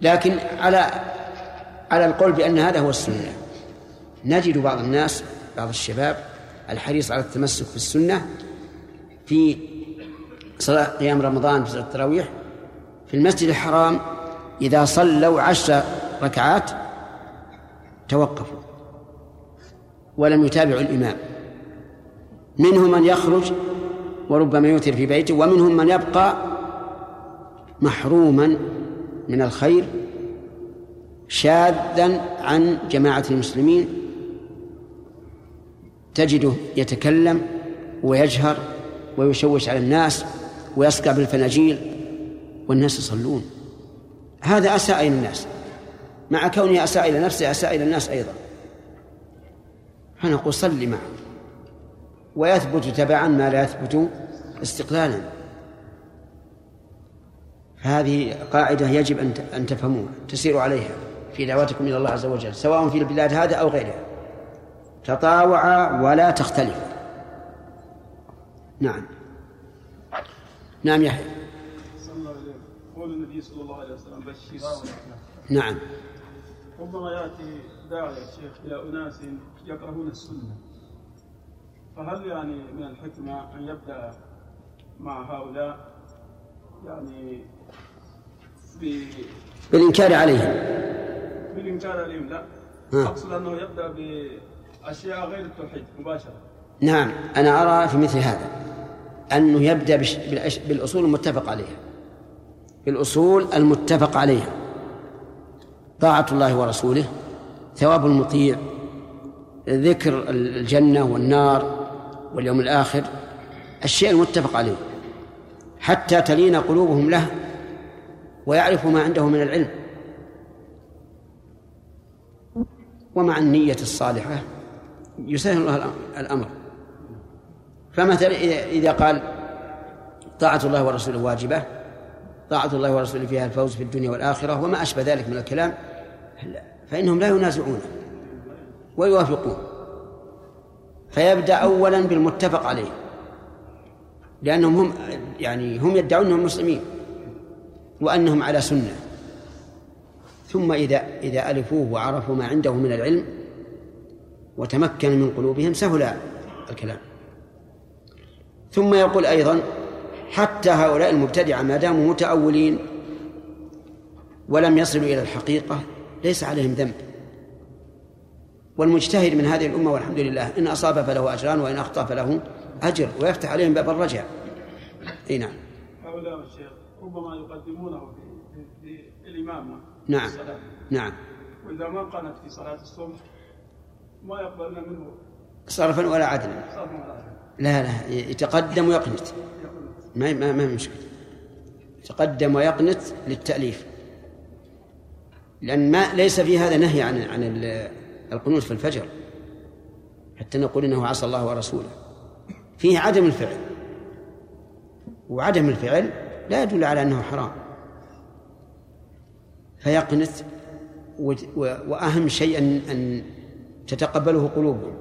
لكن على على القول بأن هذا هو السنة. نجد بعض الناس بعض الشباب الحريص على التمسك في السنة في صلاة قيام رمضان في صلاة التراويح. في المسجد الحرام إذا صلوا عشر ركعات توقفوا ولم يتابعوا الإمام. منهم من يخرج وربما يوتر في بيته ومنهم من يبقى محروما من الخير شاذا عن جماعة المسلمين. تجده يتكلم ويجهر ويشوش على الناس ويسقى بالفناجيل والناس يصلون. هذا أساء إلى الناس. مع كونه أساء إلى نفسه أساء إلى الناس أيضا. فنقول صل معه. ويثبت تبعا ما لا يثبت استقلالا. هذه قاعدة يجب أن تفهموها تسيروا عليها في دعوتكم إلى الله عز وجل سواء في البلاد هذا أو غيرها. تطاوعا ولا تختلفا نعم. نعم يحيى. قول النبي صلى الله عليه وسلم بشرا نعم. ربما يأتي داعي الشيخ إلى أناس يكرهون السنة. فهل يعني من الحكمة أن يبدأ مع هؤلاء؟ يعني ب... بالإنكار عليهم. بالإنكار عليهم لا. أقصد أنه يبدأ باشياء غير التوحيد مباشرة. نعم أنا أرى في مثل هذا أنه يبدأ بالأصول المتفق عليها. بالأصول المتفق عليها. طاعة الله ورسوله ثواب المطيع ذكر الجنة والنار واليوم الآخر الشيء المتفق عليه. حتى تلين قلوبهم له ويعرفوا ما عنده من العلم. ومع النية الصالحة يسهل الله الأم- الأمر. فمثلا إذا قال طاعة الله ورسوله واجبة طاعة الله ورسوله فيها الفوز في الدنيا والآخرة وما أشبه ذلك من الكلام فإنهم لا ينازعون ويوافقون. فيبدأ أولا بالمتفق عليه لأنهم هم يعني هم يدعون أنهم مسلمين وأنهم على سنة. ثم إذا إذا ألفوه وعرفوا ما عنده من العلم وتمكن من قلوبهم سهل الكلام. ثم يقول أيضا حتى هؤلاء المبتدعة ما داموا متأولين ولم يصلوا إلى الحقيقة ليس عليهم ذنب. والمجتهد من هذه الأمة والحمد لله إن أصاب فله أجران وإن أخطأ فله أجر ويفتح عليهم باب الرجع. أي نعم. هؤلاء الشيخ ربما يقدمونه الإمامة. نعم. الصلاة. نعم. وإذا ما قنت في صلاة الصبح ما يقبلن منه. صرفا ولا عدلا. لا لا يتقدم ويقنت. ما ما ما مشكلة. يتقدم ويقنت للتأليف. لأن ما ليس في هذا نهي عن عن ال- القنوت في الفجر. حتى نقول إنه عصى الله ورسوله. فيه عدم الفعل. وعدم الفعل لا يدل على أنه حرام. فيقنت وأهم شيء أن أن تتقبله قلوبهم.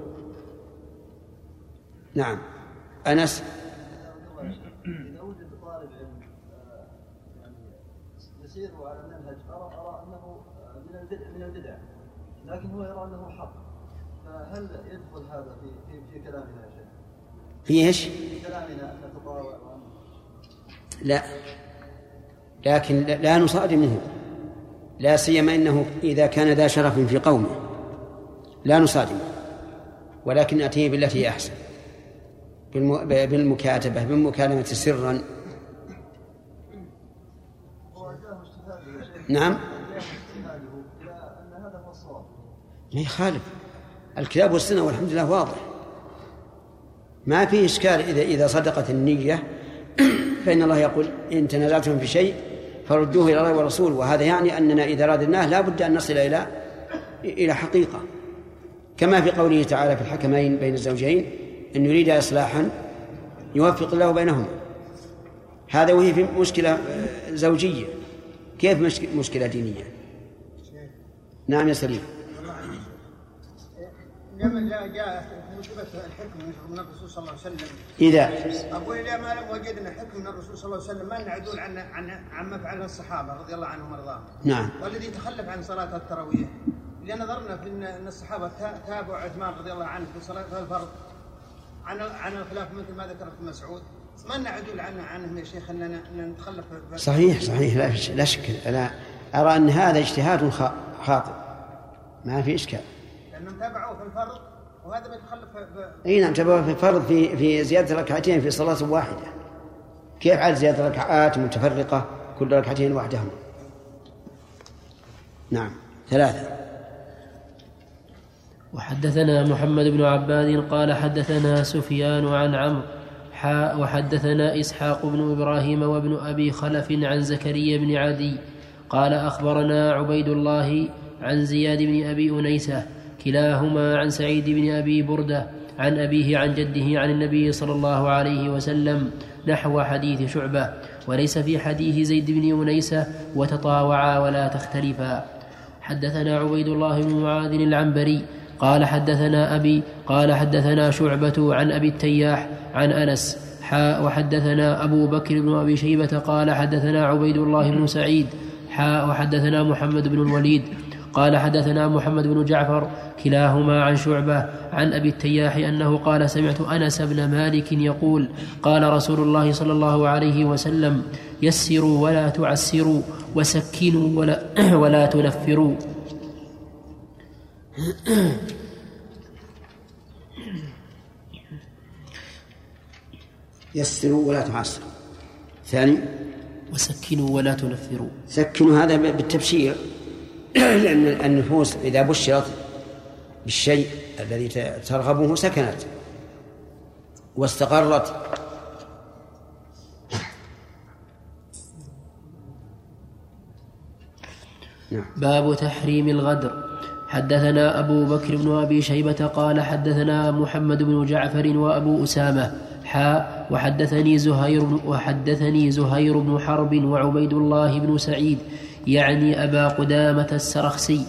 نعم. أنس؟ إذا وجد طالب علم يسير على أرى أنه من البدع من البدع لكن هو يرى أنه حق فهل يدخل هذا في في, في كلامنا يا شيخ؟ في إيش؟ في كلامنا أن نتطاوع لا لكن لا نصادمه لا سيما إنه إذا كان ذا شرف في قومه. لا نصادمه ولكن نأتيه بالتي هي أحسن. بالم- بالمكاتبة بالمكالمة سرا. نعم؟ إلى أن ما يخالف. الكتاب والسنة والحمد لله واضح. ما في إشكال إذا إذا صدقت النية فإن الله يقول إن تنازعتم في شيء فردوه إلى الله والرسول. وهذا يعني أننا إذا ارادناه لا بد أن نصل إلى إلى حقيقة. كما في قوله تعالى في الحكمين بين الزوجين إن يريد اصلاحا يوفق الله بينهما. هذا وهي في مشكلة آه، زوجية. كيف مشك- مشكلة دينية؟ نعم يا سليم. لما جاء جاء مثبت الحكم من الرسول صلى الله عليه وسلم. إذا. أقول إذا ما وجدنا حكم من الرسول صلى الله عليه وسلم ما نعدول عن عن عما فعله الصحابة رضي الله عنهم وأرضاهم؟ نعم. والذي تخلف عن صلاة التراويح. اذا نظرنا في ان أن الصحابة تا- تابعوا عثمان رضي الله عنه في صلاه الفرض عن عن الخلاف مثل ما ذكر ابن مسعود. ما نعدول عنه عنهم يا شيخ اننا أن نتخلف صحيح صحيح. لا لا شك. أنا أرى أن هذا اجتهاد خا- خاطئ. ما في إشكال. لانهم تابعوه في الفرض وهذا بيتخلف إي نعم تبع في الفرض في في زيادة ركعتين في صلاة واحدة. كيف عاد زيادة ركعات متفرقة كل ركعتين وحدهما نعم. ثلاثة. وحدثنا محمد بن عباد قال حدثنا سفيان عن عمرو حاء وحدثنا إسحاق بن إبراهيم وابن أبي خلف عن زكريا بن عدي قال أخبرنا عبيد الله عن زياد بن أبي أنيسة كلاهما عن سعيد بن أبي بردة عن أبيه عن جده عن النبي صلى الله عليه وسلم نحو حديث شعبة وليس في حديث زيد بن أنيسة وتطاوعا ولا تختلفا. حدثنا عبيد الله بن معاذ العنبري قال حدثنا أبي قال حدثنا شعبة عن أبي التياح عن أنس حاء وحدثنا أبو بكر بن أبي شيبة قال حدثنا عبيد الله بن سعيد حاء وحدثنا محمد بن الوليد قال حدثنا محمد بن جعفر كلاهما عن شعبة عن أبي التياح أنه قال سمعت أنس بن مالك يقول قال رسول الله صلى الله عليه وسلم يسروا ولا تعسروا وسكنوا ولا, ولا تنفروا. يسروا ولا تعسروا. ثاني. وسكنوا ولا تنفروا. سكنوا هذا بالتبشير. لأن النفوس إذا بشرت بالشيء الذي ترغبه سكنت. واستقرت. نعم باب تحريم الغدر. حدثنا أبو بكر بن أبي شيبة قال حدثنا محمد بن جعفر وأبو أسامة حاء وحدثني زهير وحدثني زهير بن حرب وعبيد الله بن سعيد يعني أبا قدامة السرخسي.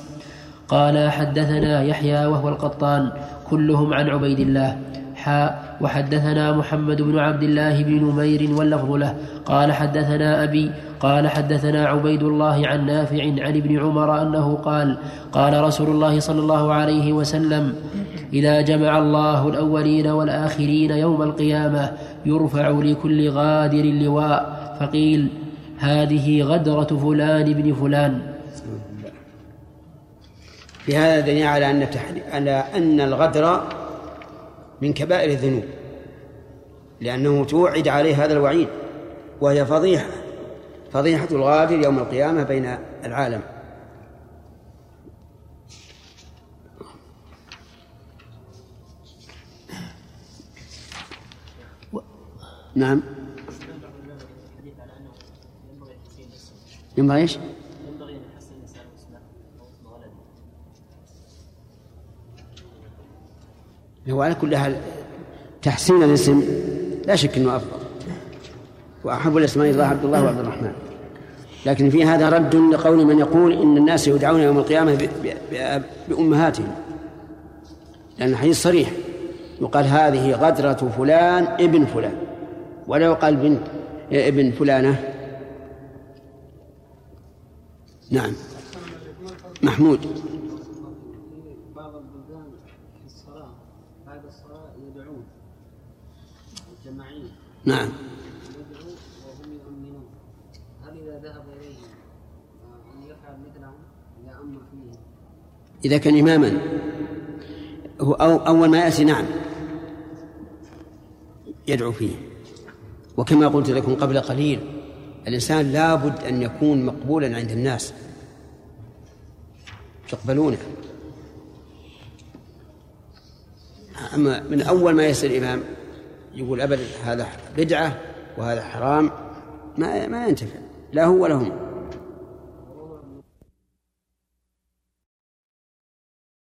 قال حدثنا يحيى وهو القطان كلهم عن عبيد الله حاء وحدثنا محمد بن عبد الله بن نمير واللفظ له. قال حدثنا أبي قال حدثنا عبيد الله عن نافع عن ابن عمر أنه قال قال رسول الله صلى الله عليه وسلم إذا جمع الله الأولين والآخرين يوم القيامة يرفع لكل غادر لواء فقيل هذه غدرة فلان بن فلان. في هذا دليل على أن على أن الغدر من كبائر الذنوب لأنه توعد عليه هذا الوعيد وهي فضيحة فضيحة الغادر يوم القيامة بين العالم نعم ينبغي إيش؟ ينبغي أن يحسن الإنسان اسمه أو اسم ولده هو على كل حال تحسين الاسم لا شك إنه أفضل. وأحب الأسماء الله عبد الله وعبد الرحمن. لكن في هذا رد لقول من يقول إن الناس يدعون يوم القيامة بأمهاتهم. لأن الحديث صريح. يقال هذه غدرة فلان ابن فلان. ولا يقال بنت ابن فلانة. نعم. محمود في بعض البلدان في الصلاة بعد الصلاة يدعون الجماعية نعم يدعوا وهم يؤمنون هل إذا ذهب إليهم آه، أن يفعل مثلهم إذا أمر فيهم إذا كان إماما. هو أو أول ما يأتي نعم. يدعو فيه. وكما قلت لكم قبل قليل الإنسان لابد أن يكون مقبولا عند الناس. يقبلونه أما من أول ما يصير إمام يقول أبدا هذا بدعة وهذا حرام ما ما ينتفع لا هو ولا هم.